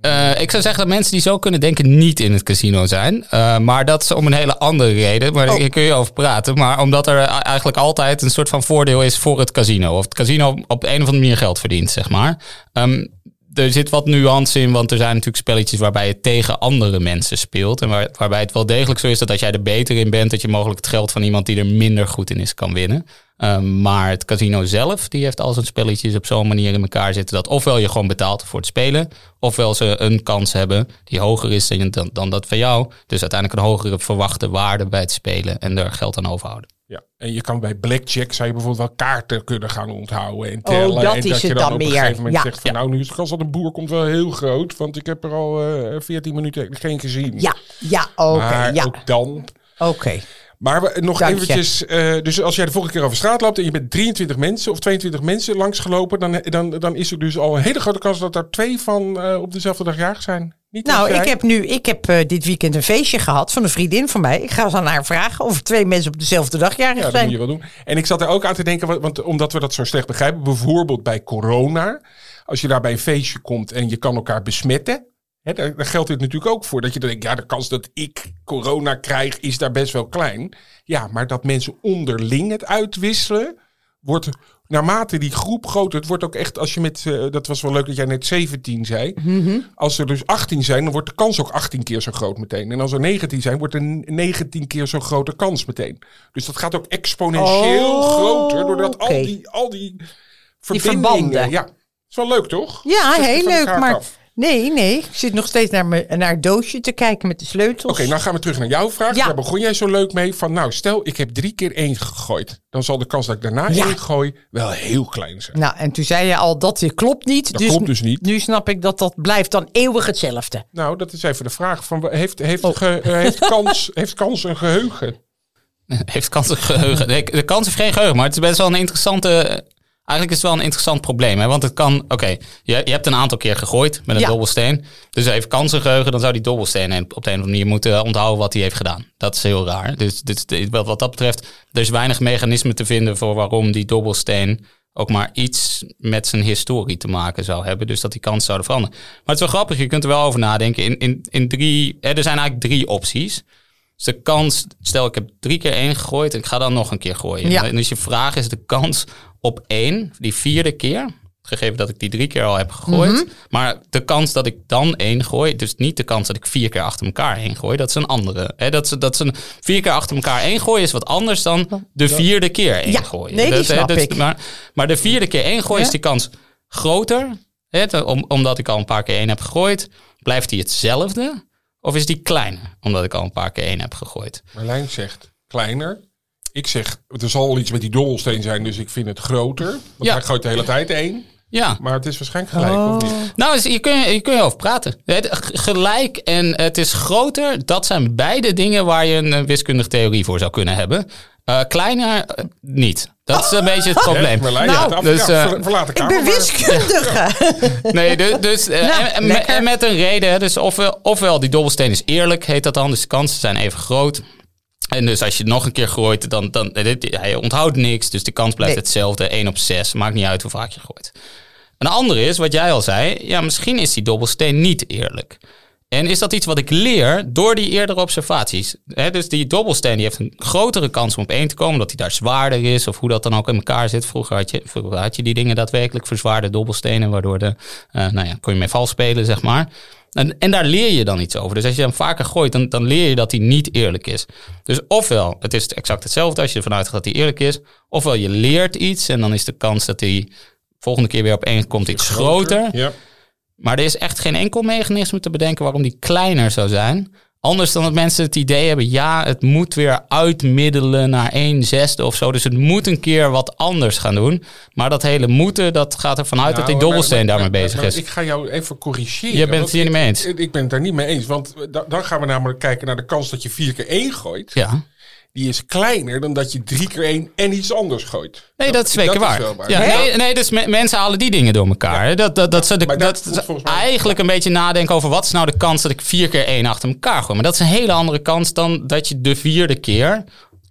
Eh, ik zou zeggen dat mensen die zo kunnen denken niet in het casino zijn. Eh, maar dat is om een hele andere reden. Maar Oh. hier kun je over praten. Maar omdat er eigenlijk altijd een soort van voordeel is voor het casino. Of het casino op een of andere manier geld verdient, zeg maar. Ehm, er zit wat nuance in, want er zijn natuurlijk spelletjes waarbij je tegen andere mensen speelt. En waar, waarbij het wel degelijk zo is dat als jij er beter in bent, dat je mogelijk het geld van iemand die er minder goed in is kan winnen. Ehm, maar het casino zelf, die heeft al zijn spelletjes op zo'n manier in elkaar zitten dat ofwel je gewoon betaalt voor het spelen, ofwel ze een kans hebben die hoger is dan, dan, dan dat van jou. Dus uiteindelijk een hogere verwachte waarde bij het spelen en er geld aan overhouden. Ja, en je kan bij blackjack zou je bijvoorbeeld wel kaarten kunnen gaan onthouden en tellen. Oh, dat en is dat je het dan dan op een meer. gegeven moment Ja. zegt van nou nu is de kans dat een boer komt wel heel groot, want ik heb er al eh 14 minuten geen gezien. Ja, ja, oké. ja, ook dan. oké. Maar we, nog Dank eventjes, eh, dus als jij de volgende keer over straat loopt en je bent 23 mensen of 22 mensen langsgelopen, dan, dan, dan is er dus al een hele grote kans dat er twee van eh, op dezelfde dag jarig zijn. Niet Nou, ik heb nu, ik heb eh, dit weekend een feestje gehad van een vriendin van mij. Ik ga aan haar vragen of twee mensen op dezelfde dag jarig Ja, dat zijn. moet je wel doen. En ik zat er ook aan te denken, want omdat we dat zo slecht begrijpen, bijvoorbeeld bij corona, als je daar bij een feestje komt en je kan elkaar besmetten, hè, daar, daar geldt dit natuurlijk ook voor. Dat je dan denkt, ja, de kans dat ik corona krijg is daar best wel klein. Ja, maar dat mensen onderling het uitwisselen, wordt naarmate die groep groter, het wordt ook echt, als je met, eh, dat was wel leuk dat jij net 17 zei, als er dus 18 zijn, dan wordt de kans ook 18 keer zo groot meteen. En als er 19 zijn, wordt er 19 keer zo'n grote kans meteen. Dus dat gaat ook exponentieel Oh, groter, doordat al die, al die verbindingen... verbanden. Ja, is wel leuk toch? Ja, heel leuk. Maar af. Nee, nee. Ik zit nog steeds naar, mijn, naar het doosje te kijken met de sleutels. Oké, nou gaan we terug naar jouw vraag. Ja. Daar begon jij zo leuk mee. Van nou, stel ik heb drie keer één gegooid. Dan zal de kans dat ik daarna Ja. één gooi wel heel klein zijn. Nou, en toen zei je al dat dit klopt niet. Dat klopt dus niet. Nu snap ik dat dat blijft dan eeuwig hetzelfde. Nou, dat is even de vraag. Van, heeft, heeft, Oh. ge- eh, heeft, kans, heeft kans een geheugen? Heeft kans op geheugen. De, de kans heeft geen geheugen, maar het is best wel een interessante. Eigenlijk is het wel een interessant probleem. Hè? Want het kan. Oké, je, je hebt een aantal keer gegooid met een Ja. dobbelsteen. Dus hij heeft kansengeheugen. Dan zou die dobbelsteen op de een of andere manier moeten onthouden wat hij heeft gedaan. Dat is heel raar. Dus, dus de- wat wat dat betreft, er is weinig mechanisme te vinden voor waarom die dobbelsteen ook maar iets met zijn historie te maken zou hebben. Dus dat die kans zouden veranderen. Maar het is wel grappig, je kunt er wel over nadenken. In, in, in drie, hè, er zijn eigenlijk drie opties. Dus de kans, stel ik heb drie keer één gegooid en ik ga dan nog een keer gooien. Ja. Dus je vraag is de kans op één, die vierde keer, gegeven dat ik die drie keer al heb gegooid. Mhm. Maar de kans dat ik dan één gooi, dus niet de kans dat ik vier keer achter elkaar één gooi, dat is een andere. Hè, dat, is, dat is een vier keer achter elkaar één gooien is wat anders dan de vierde keer één Ja, gooien. nee, die Dat, hè, snap dat is- ik. Maar, maar de vierde keer één gooien Ja. is die kans groter. Hè, te- om, omdat ik al een paar keer één heb gegooid, blijft die hetzelfde? Of is die kleiner, omdat ik al een paar keer één heb gegooid? Marlijn zegt kleiner. Ik zeg, er zal iets met die dobbelsteen zijn, dus ik vind het groter. Want Ja. hij gooit de hele tijd één. Ja, Maar het is waarschijnlijk gelijk, of niet? nou, dus hier kun je, kun je over praten. Gelijk en het is groter, dat zijn beide dingen waar je een eh, wiskundige theorie voor zou kunnen hebben. Eh, kleiner eh, niet. Dat is een beetje het probleem. Marlijn, Nou, ja, af, dus, ja, eh, ver- Ik ben wiskundige. Nee, dus, dus Nou, en, en- met een reden. Dus ofwel, ofwel die dobbelsteen is eerlijk, heet dat dan. Dus de kansen zijn even groot. En dus als je het nog een keer gooit, dan, dan hij onthoudt niks. Dus de kans blijft Nee. hetzelfde. 1 op 6. Maakt niet uit hoe vaak je gooit. Een andere is, wat jij al zei, ja, misschien is die dobbelsteen niet eerlijk. En is dat iets wat ik leer door die eerdere observaties? Dus die dobbelsteen die heeft een grotere kans om op één te komen, omdat hij daar zwaarder is, of hoe dat dan ook in elkaar zit. Vroeger had je, vroeger had je die dingen daadwerkelijk verzwaarde dobbelstenen, waardoor de, eh, nou ja, kon je mee vals spelen, zeg maar. En, en daar leer je dan iets over. Dus als je hem vaker gooit, dan, dan leer je dat hij niet eerlijk is. Dus ofwel, het is exact hetzelfde als je ervan uitgaat dat hij eerlijk is. Ofwel, je leert iets en dan is de kans dat hij volgende keer weer op één komt iets groter. Ja. Maar er is echt geen enkel mechanisme te bedenken waarom die kleiner zou zijn. Anders dan dat mensen het idee hebben, ja, het moet weer uitmiddelen naar 1 zesde of zo. Dus het moet een keer wat anders gaan doen. Maar dat hele moeten, dat gaat ervan uit dat die Nou, dobbelsteen maar- daarmee bezig maar is. Ik ga jou even corrigeren. Je bent het hier niet mee eens. Ik, ik ben het daar niet mee eens. Want da- dan gaan we namelijk kijken naar de kans dat je vier keer één gooit. Ja. Die is kleiner dan dat je drie keer één en iets anders gooit. Nee, dat is zeker dat is waar. Ja, nee, nee, dus me- mensen halen die dingen door elkaar. Dat, dat, dat, ze de, maar dat eigenlijk een beetje nadenken over wat is nou de kans dat ik vier keer één achter elkaar gooi. Maar dat is een hele andere kans dan dat je de vierde keer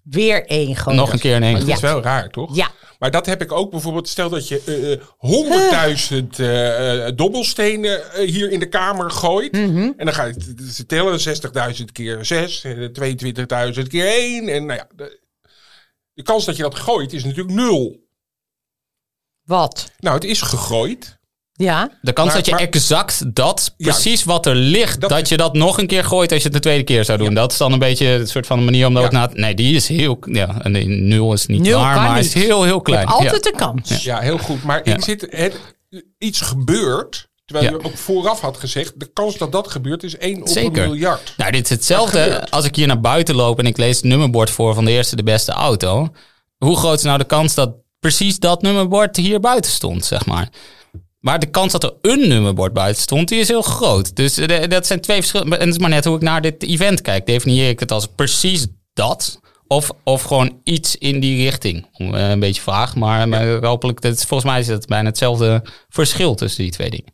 Weer één gewoon. nog een keer in één dat gooit. is wel raar, toch? Ja. Maar dat heb ik ook bijvoorbeeld. Stel dat je eh, eh, honderdduizend eh, dobbelstenen hier in de kamer gooit. Mhm. En dan ga je ze tellen 60.000 keer 6, 22.000 keer 1. En nou ja, de, de kans dat je dat gooit is natuurlijk nul. Wat? Nou, het is gegooid. Ja. De kans Maar- dat je maar- exact dat, Ja. precies wat er ligt, Dat je dat nog een keer gooit als je het de tweede keer zou doen. Dat is dan een beetje een soort van manier om dat Ja. ook na te- Nee, die is heel... Ja, nee, nul is niet Nul waar, maar niet. is heel, heel Je klein. hebt altijd ja. een kans. Ja, heel goed. Maar Ja. ik zit, het, iets gebeurt. Terwijl Ja. je ook vooraf had gezegd. De kans dat dat gebeurt is 1 op Zeker. een miljard. Nou, dit is hetzelfde als ik hier naar buiten loop en ik lees het nummerbord voor van de eerste de beste auto. Hoe groot is nou de kans dat precies dat nummerbord hier buiten stond, zeg maar? Maar de kans dat er een nummerbord buiten stond, die is heel groot. Dus eh, dat zijn twee verschillende. En het is maar net hoe ik naar dit event kijk. Definieer ik het als precies dat? Of, of gewoon iets in die richting? Eh, Een beetje vaag, maar, maar hopelijk, dat volgens mij is het bijna hetzelfde verschil tussen die twee dingen.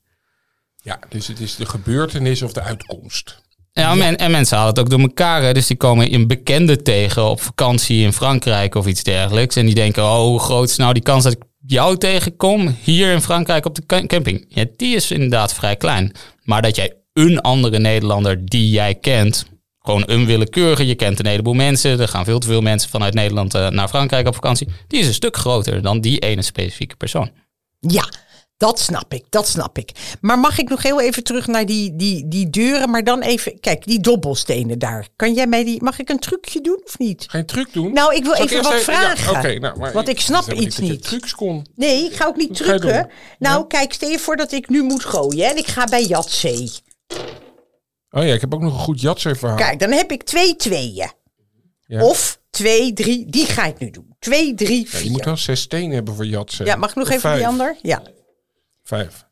Ja, dus het is de gebeurtenis of de uitkomst. Ja, en mensen halen het ook door elkaar. Hè. Dus die komen een bekende tegen op vakantie in Frankrijk of iets dergelijks. En die denken, oh, hoe groot is nou die kans dat ik jou tegenkom hier in Frankrijk op de ca- camping? Ja, die is inderdaad vrij klein. Maar dat jij een andere Nederlander die jij kent, gewoon een willekeurige, je kent een heleboel mensen, er gaan veel te veel mensen vanuit Nederland eh, naar Frankrijk op vakantie, die is een stuk groter dan die ene specifieke persoon. Ja, dat snap ik, dat snap ik. Maar mag ik nog heel even terug naar die, die, die deuren, maar dan even, kijk, die dobbelstenen daar. Kan jij mij die, mag ik een trucje doen of niet? Ga je een truc doen? Nou, ik wil Zal even wat Ja, vragen. Oké, nou, maar Want ik snap iets dat je niet. trucs kon. Nee, ik ga ook niet trucken. Nou, kijk, stel je voor dat ik nu moet gooien en ik ga bij Jatzee. Oh ja, ik heb ook nog een goed Jatser verhaal. Kijk, dan heb ik twee tweeën. Ja. Of twee, drie, die ga ik nu doen. Twee, drie, Ja, je vier. moet wel zes stenen hebben voor Jatsen. Ja, mag ik nog Of even vijf. die ander? Ja. Vijf.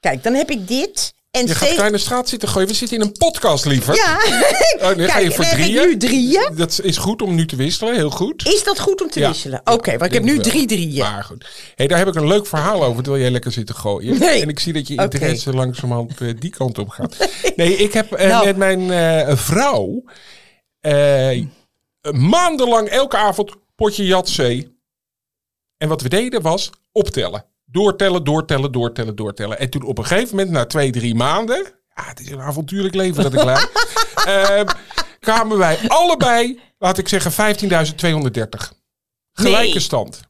Kijk, dan heb ik dit. En Je gaat de straat zitten gooien. We zitten in een podcast, liever. Ja. Oh, nu ga je voor drieën. nu drieën. Dat is goed om nu te wisselen, heel goed. Is dat goed om te Ja. wisselen? Oké, want ik heb nu wel. drie drieën. Maar goed. Hey, daar heb ik een leuk verhaal over, terwijl jij lekker zit te gooien. Nee. En ik zie dat je interesse langzamerhand eh, die kant op gaat. Nee, ik heb eh, Nou. met mijn eh, vrouw maandenlang elke avond potje jatzee. En wat we deden was optellen. Doortellen, doortellen, doortellen, doortellen. En toen op een gegeven moment, na twee, drie maanden... Ja, het is een avontuurlijk leven dat ik leid. ehm, kwamen wij allebei, laat ik zeggen, 15.230. Gelijke Nee. stand.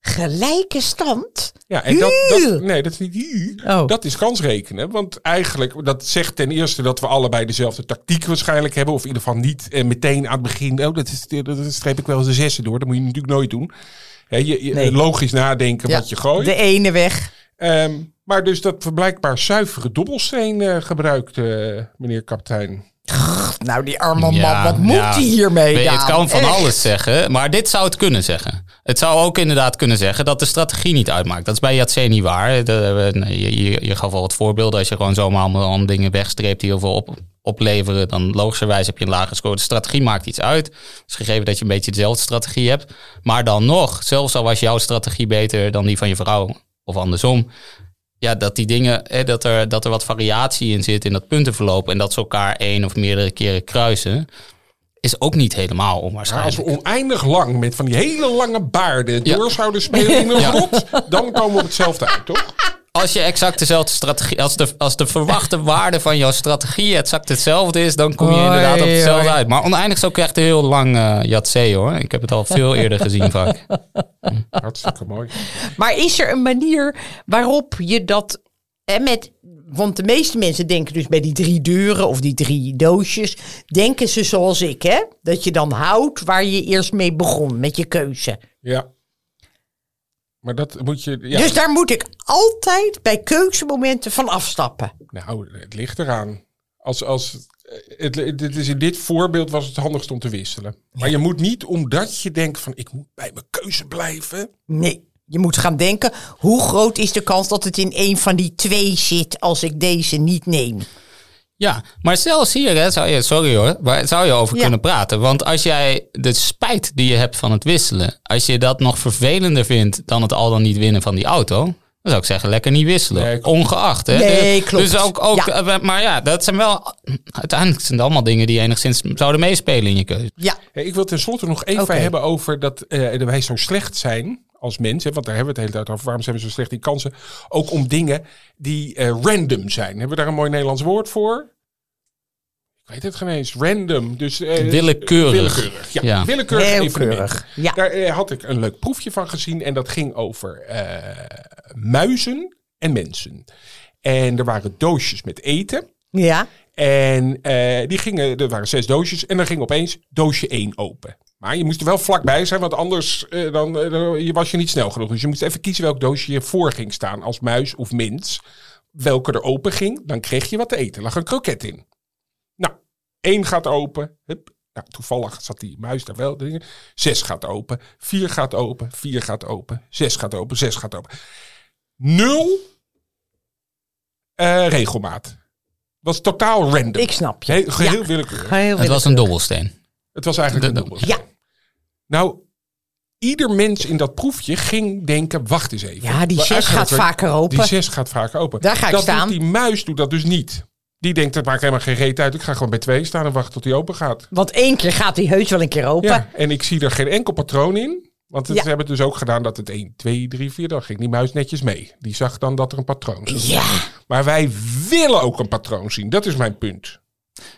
Gelijke stand? Ja, en dat, dat, nee, dat is niet hier. Oh. Dat is kansrekenen. Want eigenlijk, dat zegt ten eerste dat we allebei dezelfde tactiek waarschijnlijk hebben. Of in ieder geval niet eh, meteen aan het begin. Oh, dat, is, dat streep ik wel eens de zessen door. Dat moet je natuurlijk nooit doen. Hè, je, je- Nee. Logisch nadenken Ja, wat je gooit. De ene weg. Ehm, maar dus dat we blijkbaar zuivere dobbelsteen eh, gebruikt, eh, meneer kapitein. Nou, die arme man, Ja, wat moet ja. hij hiermee Weet? Het kan van Echt. alles zeggen, maar dit zou het kunnen zeggen. Het zou ook inderdaad kunnen zeggen dat de strategie niet uitmaakt. Dat is bij Jatse niet waar. Je, je, je gaf al wat voorbeelden. Als je gewoon zomaar allemaal, allemaal dingen wegstreept die heel veel op, opleveren, dan logischerwijs heb je een lage score. De strategie maakt iets uit. Dus gegeven dat je een beetje dezelfde strategie hebt. Maar dan nog, zelfs al was jouw strategie beter dan die van je vrouw, of andersom. Ja, dat die dingen, hè, dat, er, dat er wat variatie in zit in dat puntenverloop. En dat ze elkaar één of meerdere keren kruisen. is ook niet helemaal Maar als onwaarschijnlijk. we oneindig lang met van die hele lange baarden Ja. door zouden spelen in een Ja. grot, dan komen we op hetzelfde uit, toch? Als je exact dezelfde strategie, als de, als de verwachte waarde van jouw strategie exact hetzelfde is, dan kom je inderdaad op hetzelfde uit. Maar oneindig ook echt een heel lang eh Yatzee hoor. Ik heb het al veel eerder gezien vaak. Hartstikke mooi. Maar is er een manier waarop je dat hè, met. Want de meeste mensen denken dus bij die drie deuren of die drie doosjes. Denken ze zoals ik, hè? Dat je dan houdt waar je eerst mee begon met je keuze. Ja. Maar dat moet je... Ja, Dus daar moet ik altijd bij keuzemomenten van afstappen. Nou, het ligt eraan. Als, als, eh, het, het is in dit voorbeeld was het handigst om te wisselen. Maar je moet niet omdat je denkt van ik moet bij mijn keuze blijven. Nee, je moet gaan denken: hoe groot is de kans dat het in een van die twee zit als ik deze niet neem? Ja, maar zelfs hier hè, zou je, sorry hoor, maar zou je over Ja. kunnen praten. Want als jij de spijt die je hebt van het wisselen, als je dat nog vervelender vindt dan het al dan niet winnen van die auto, dan zou ik zeggen lekker niet wisselen. Nee, klopt. Ongeacht. Hè? Nee, Dus- klopt. Dus ook, ook Ja. eh, maar ja, dat zijn wel, uiteindelijk zijn het allemaal dingen die enigszins zouden meespelen in je keuze. Ja, ik wil tenslotte nog even hebben over dat eh, wij zo slecht zijn als mensen. Want daar hebben we het de hele tijd over. Waarom zijn we zo slecht in kansen? Ook om dingen die eh, random zijn. Hebben we daar een mooi Nederlands woord voor? Ik weet het geen eens. Random. Dus, eh, Willekeurig. Willekeurig. Ja, Ja. willekeurig ja. Daar eh, had ik een leuk proefje van gezien. En dat ging over eh, muizen en mensen. En er waren doosjes met eten. ja. En eh, die gingen, er waren zes doosjes. En dan ging opeens doosje 1 open. Maar je moest er wel vlakbij zijn, want anders eh, dan, dan- je was je niet snel genoeg. Dus je moest even kiezen welk doosje je voor ging staan als muis of mens. Welke er open ging, dan kreeg je wat te eten. Er lag een kroket in. Nou, één gaat open. Hup. Nou, toevallig zat die muis daar wel. Dingen. Zes gaat open. Vier gaat open. Vier gaat open. Zes gaat open. Zes gaat open. Nul eh, regelmaat. Was totaal random. Ik snap je. Heel, geheel Ja. willekeurig. Het was een dobbelsteen. Het was eigenlijk De- een de- dobbel. Ja. Nou, ieder mens in dat proefje ging denken, wacht eens even. Ja, die zes gaat vaker open. Die zes gaat vaker open. Daar ga ik dat staan. Doet die muis doet dat dus niet. Die denkt, dat maakt helemaal geen reet uit. Ik ga gewoon bij twee staan en wachten tot die open gaat. Want één keer gaat die heus wel een keer open. Ja, en ik zie er geen enkel patroon in. Want het, Ja. ze hebben het dus ook gedaan dat het 1, 2, 3, 4, dan ging die muis netjes mee. Die zag dan dat er een patroon zat. Ja. Maar wij willen ook een patroon zien. Dat is mijn punt.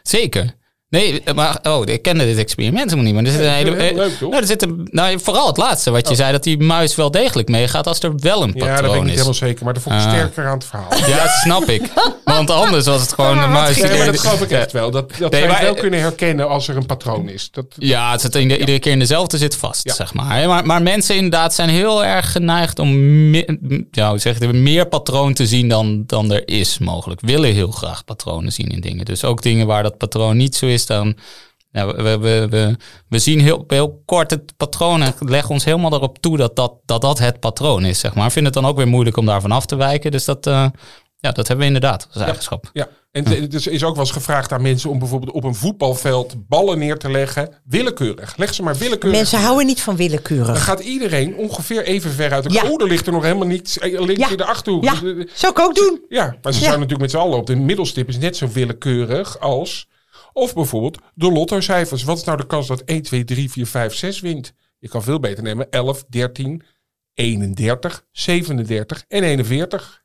Zeker. Nee, maar oh, ik kende dit experiment helemaal niet. Maar er zit een hele, heel leuk, toch? Nou, er zit een, nou, vooral het laatste wat je zei, dat die muis wel degelijk meegaat als er wel een Ja, dat weet ik patroon niet is. helemaal zeker. Maar dat vond ik Ah. sterker aan het verhaal. Ja, dat snap ik. Want anders was het gewoon de muis. die Nee, maar dat geloof ik echt wel. Dat, dat Nee, zij het maar- wel kunnen herkennen als er een patroon is. Dat, Ja, het zit in de- iedere keer in dezelfde zit vast, Ja. zeg maar. maar. Maar mensen inderdaad zijn heel erg geneigd om me- ja, hoe zeg meer patroon te zien dan, dan er is mogelijk. Willen heel graag patronen zien in dingen. Dus ook dingen waar dat patroon niet zo is, dan... Ja, we, we, we, we zien heel, heel kort het patroon en leggen ons helemaal erop toe dat dat, dat, dat het patroon is, zeg maar. Ik vind het dan ook weer moeilijk om daarvan af te wijken. Dus dat, eh, ja, dat hebben we inderdaad als eigenschap. ja. En het is- is ook wel eens gevraagd aan mensen om bijvoorbeeld op een voetbalveld ballen neer te leggen. Willekeurig. Leg ze maar willekeurig. Mensen houden niet van Dan willekeurig. gaat iedereen ongeveer even ver uit. Ja. Oh, er ligt er nog helemaal niets. eh, Links Ja. in de achterhoek. Ja, zou ik ook doen. Ja, maar ze Ja. zouden natuurlijk met z'n allen op. De middelstip is net zo willekeurig als... Of bijvoorbeeld de lottocijfers. Wat is nou de kans dat 1, 2, 3, 4, 5, 6 wint? Je kan veel beter nemen. 11, 13, 31, 37 en 41.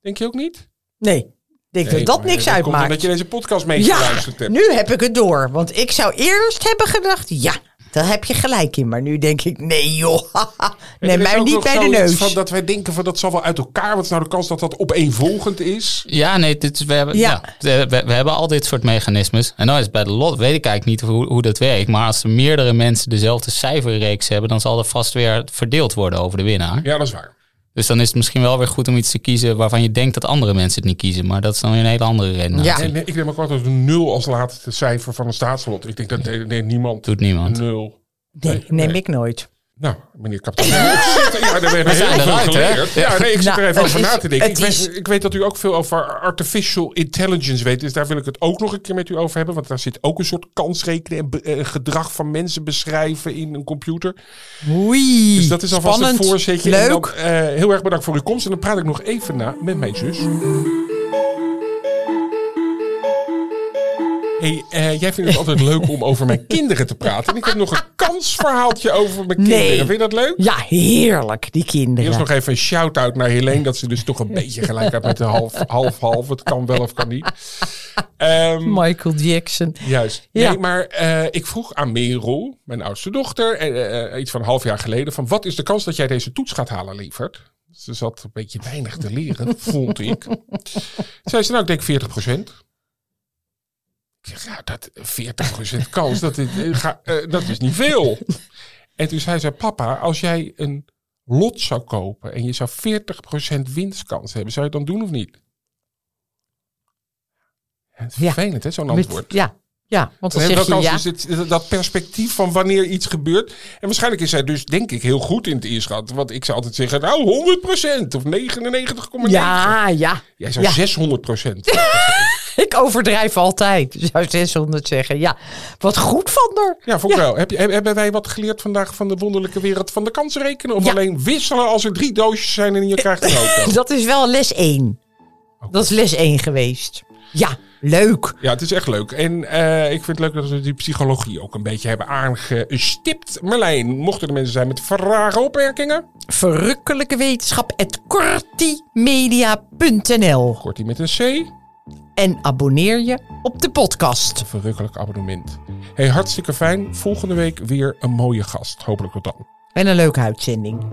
Denk je ook niet? Nee, ik denk Nee, dat dat niks uitmaakt. Omdat je deze podcast Ja, meegeluisterd hebt. nu heb ik het door. Want ik zou eerst hebben gedacht, ja, daar heb je gelijk in. Maar nu denk ik, nee joh, is mij niet bij de neus. Van dat wij denken van dat zal wel uit elkaar. Wat is nou de kans dat dat opeenvolgend is? Ja, nee, dit is, we, hebben, ja. Ja. we, we hebben al dit soort mechanismes. En dan is bij de lot, weet ik eigenlijk niet hoe, hoe dat werkt. Maar als er meerdere mensen dezelfde cijferreeks hebben, dan zal er vast weer verdeeld worden over de winnaar. Ja, dat is waar. Dus dan is het misschien wel weer goed om iets te kiezen waarvan je denkt dat andere mensen het niet kiezen. Maar dat is dan weer een hele andere reden. Ja. En ik neem ook altijd een nul als laatste cijfer van een staatslot. Ik denk dat nee, nee, niemand Doet niemand. nul. Nee, neem ik nooit. Nou, meneer kapitein. ja, daar zijn heel veel hè? geleerd. Ja, nee, ik zit Nou, er even het over is- na te denken. Ik is- weet, ik weet dat u ook veel over artificial intelligence weet. Dus daar wil ik het ook nog een keer met u over hebben. Want daar zit ook een soort kansrekenen en eh, gedrag van mensen beschrijven in een computer. Oei, Dus dat is alvast spannend. een voorzetje. Leuk. En dan, eh, heel erg bedankt voor uw komst. En dan praat ik nog even na met mijn zus. Hey, eh, jij vindt het altijd leuk om over mijn kinderen te praten. En ik heb nog een kansverhaaltje over mijn kinderen. Vind je dat leuk? Ja, heerlijk, die kinderen. Eerst nog even een shout-out naar Helene. Dat ze dus toch een beetje gelijk had met de half-half. Het kan wel of kan niet. Ehm, Michael Jackson. Juist. Ja. Nee, maar eh, ik vroeg aan Merel, mijn oudste dochter, eh, iets van een half jaar geleden, van wat is de kans dat jij deze toets gaat halen, lieverd? Ze zat een beetje weinig te leren, vond ik. Zei ze, nou, ik denk 40 procent. Ik zeg, ja, dat 40% kans, dat is, eh, ga- eh, dat is niet veel. En toen zei ze, papa, als jij een lot zou kopen en je zou 40% winstkans hebben, zou je het dan doen of niet? Ja, het is Ja. vervelend, hè, zo'n Met- antwoord. ja, ja, want dan Dan zeg heb je je ja. dus het, dat perspectief van wanneer iets gebeurt. En waarschijnlijk is zij dus, denk ik, heel goed in het inschat. Want ik zou altijd zeggen, nou, 100% of 99,9. Ja, ja. Jij zou Ja. 600%. Ik overdrijf altijd. Zou 600 zeggen. Ja, wat goed van haar. Ja, vond ik wel. Heb je, hebben wij wat geleerd vandaag van de wonderlijke wereld van de kansrekenen? Of Ja. alleen wisselen als er drie doosjes zijn en je krijgt een auto? Dat is wel les 1. Dat is les 1 geweest. Ja, leuk. Ja, het is echt leuk. En eh, ik vind het leuk dat we die psychologie ook een beetje hebben aangestipt. Merlijn, mochten er mensen zijn met vragen, opmerkingen? Verrukkelijke wetenschap. kortimedia.nl Kortie met een C. En abonneer je op de podcast. Een verrukkelijk abonnement. Hey, hartstikke fijn. Volgende week weer een mooie gast. Hopelijk tot dan. En een leuke uitzending.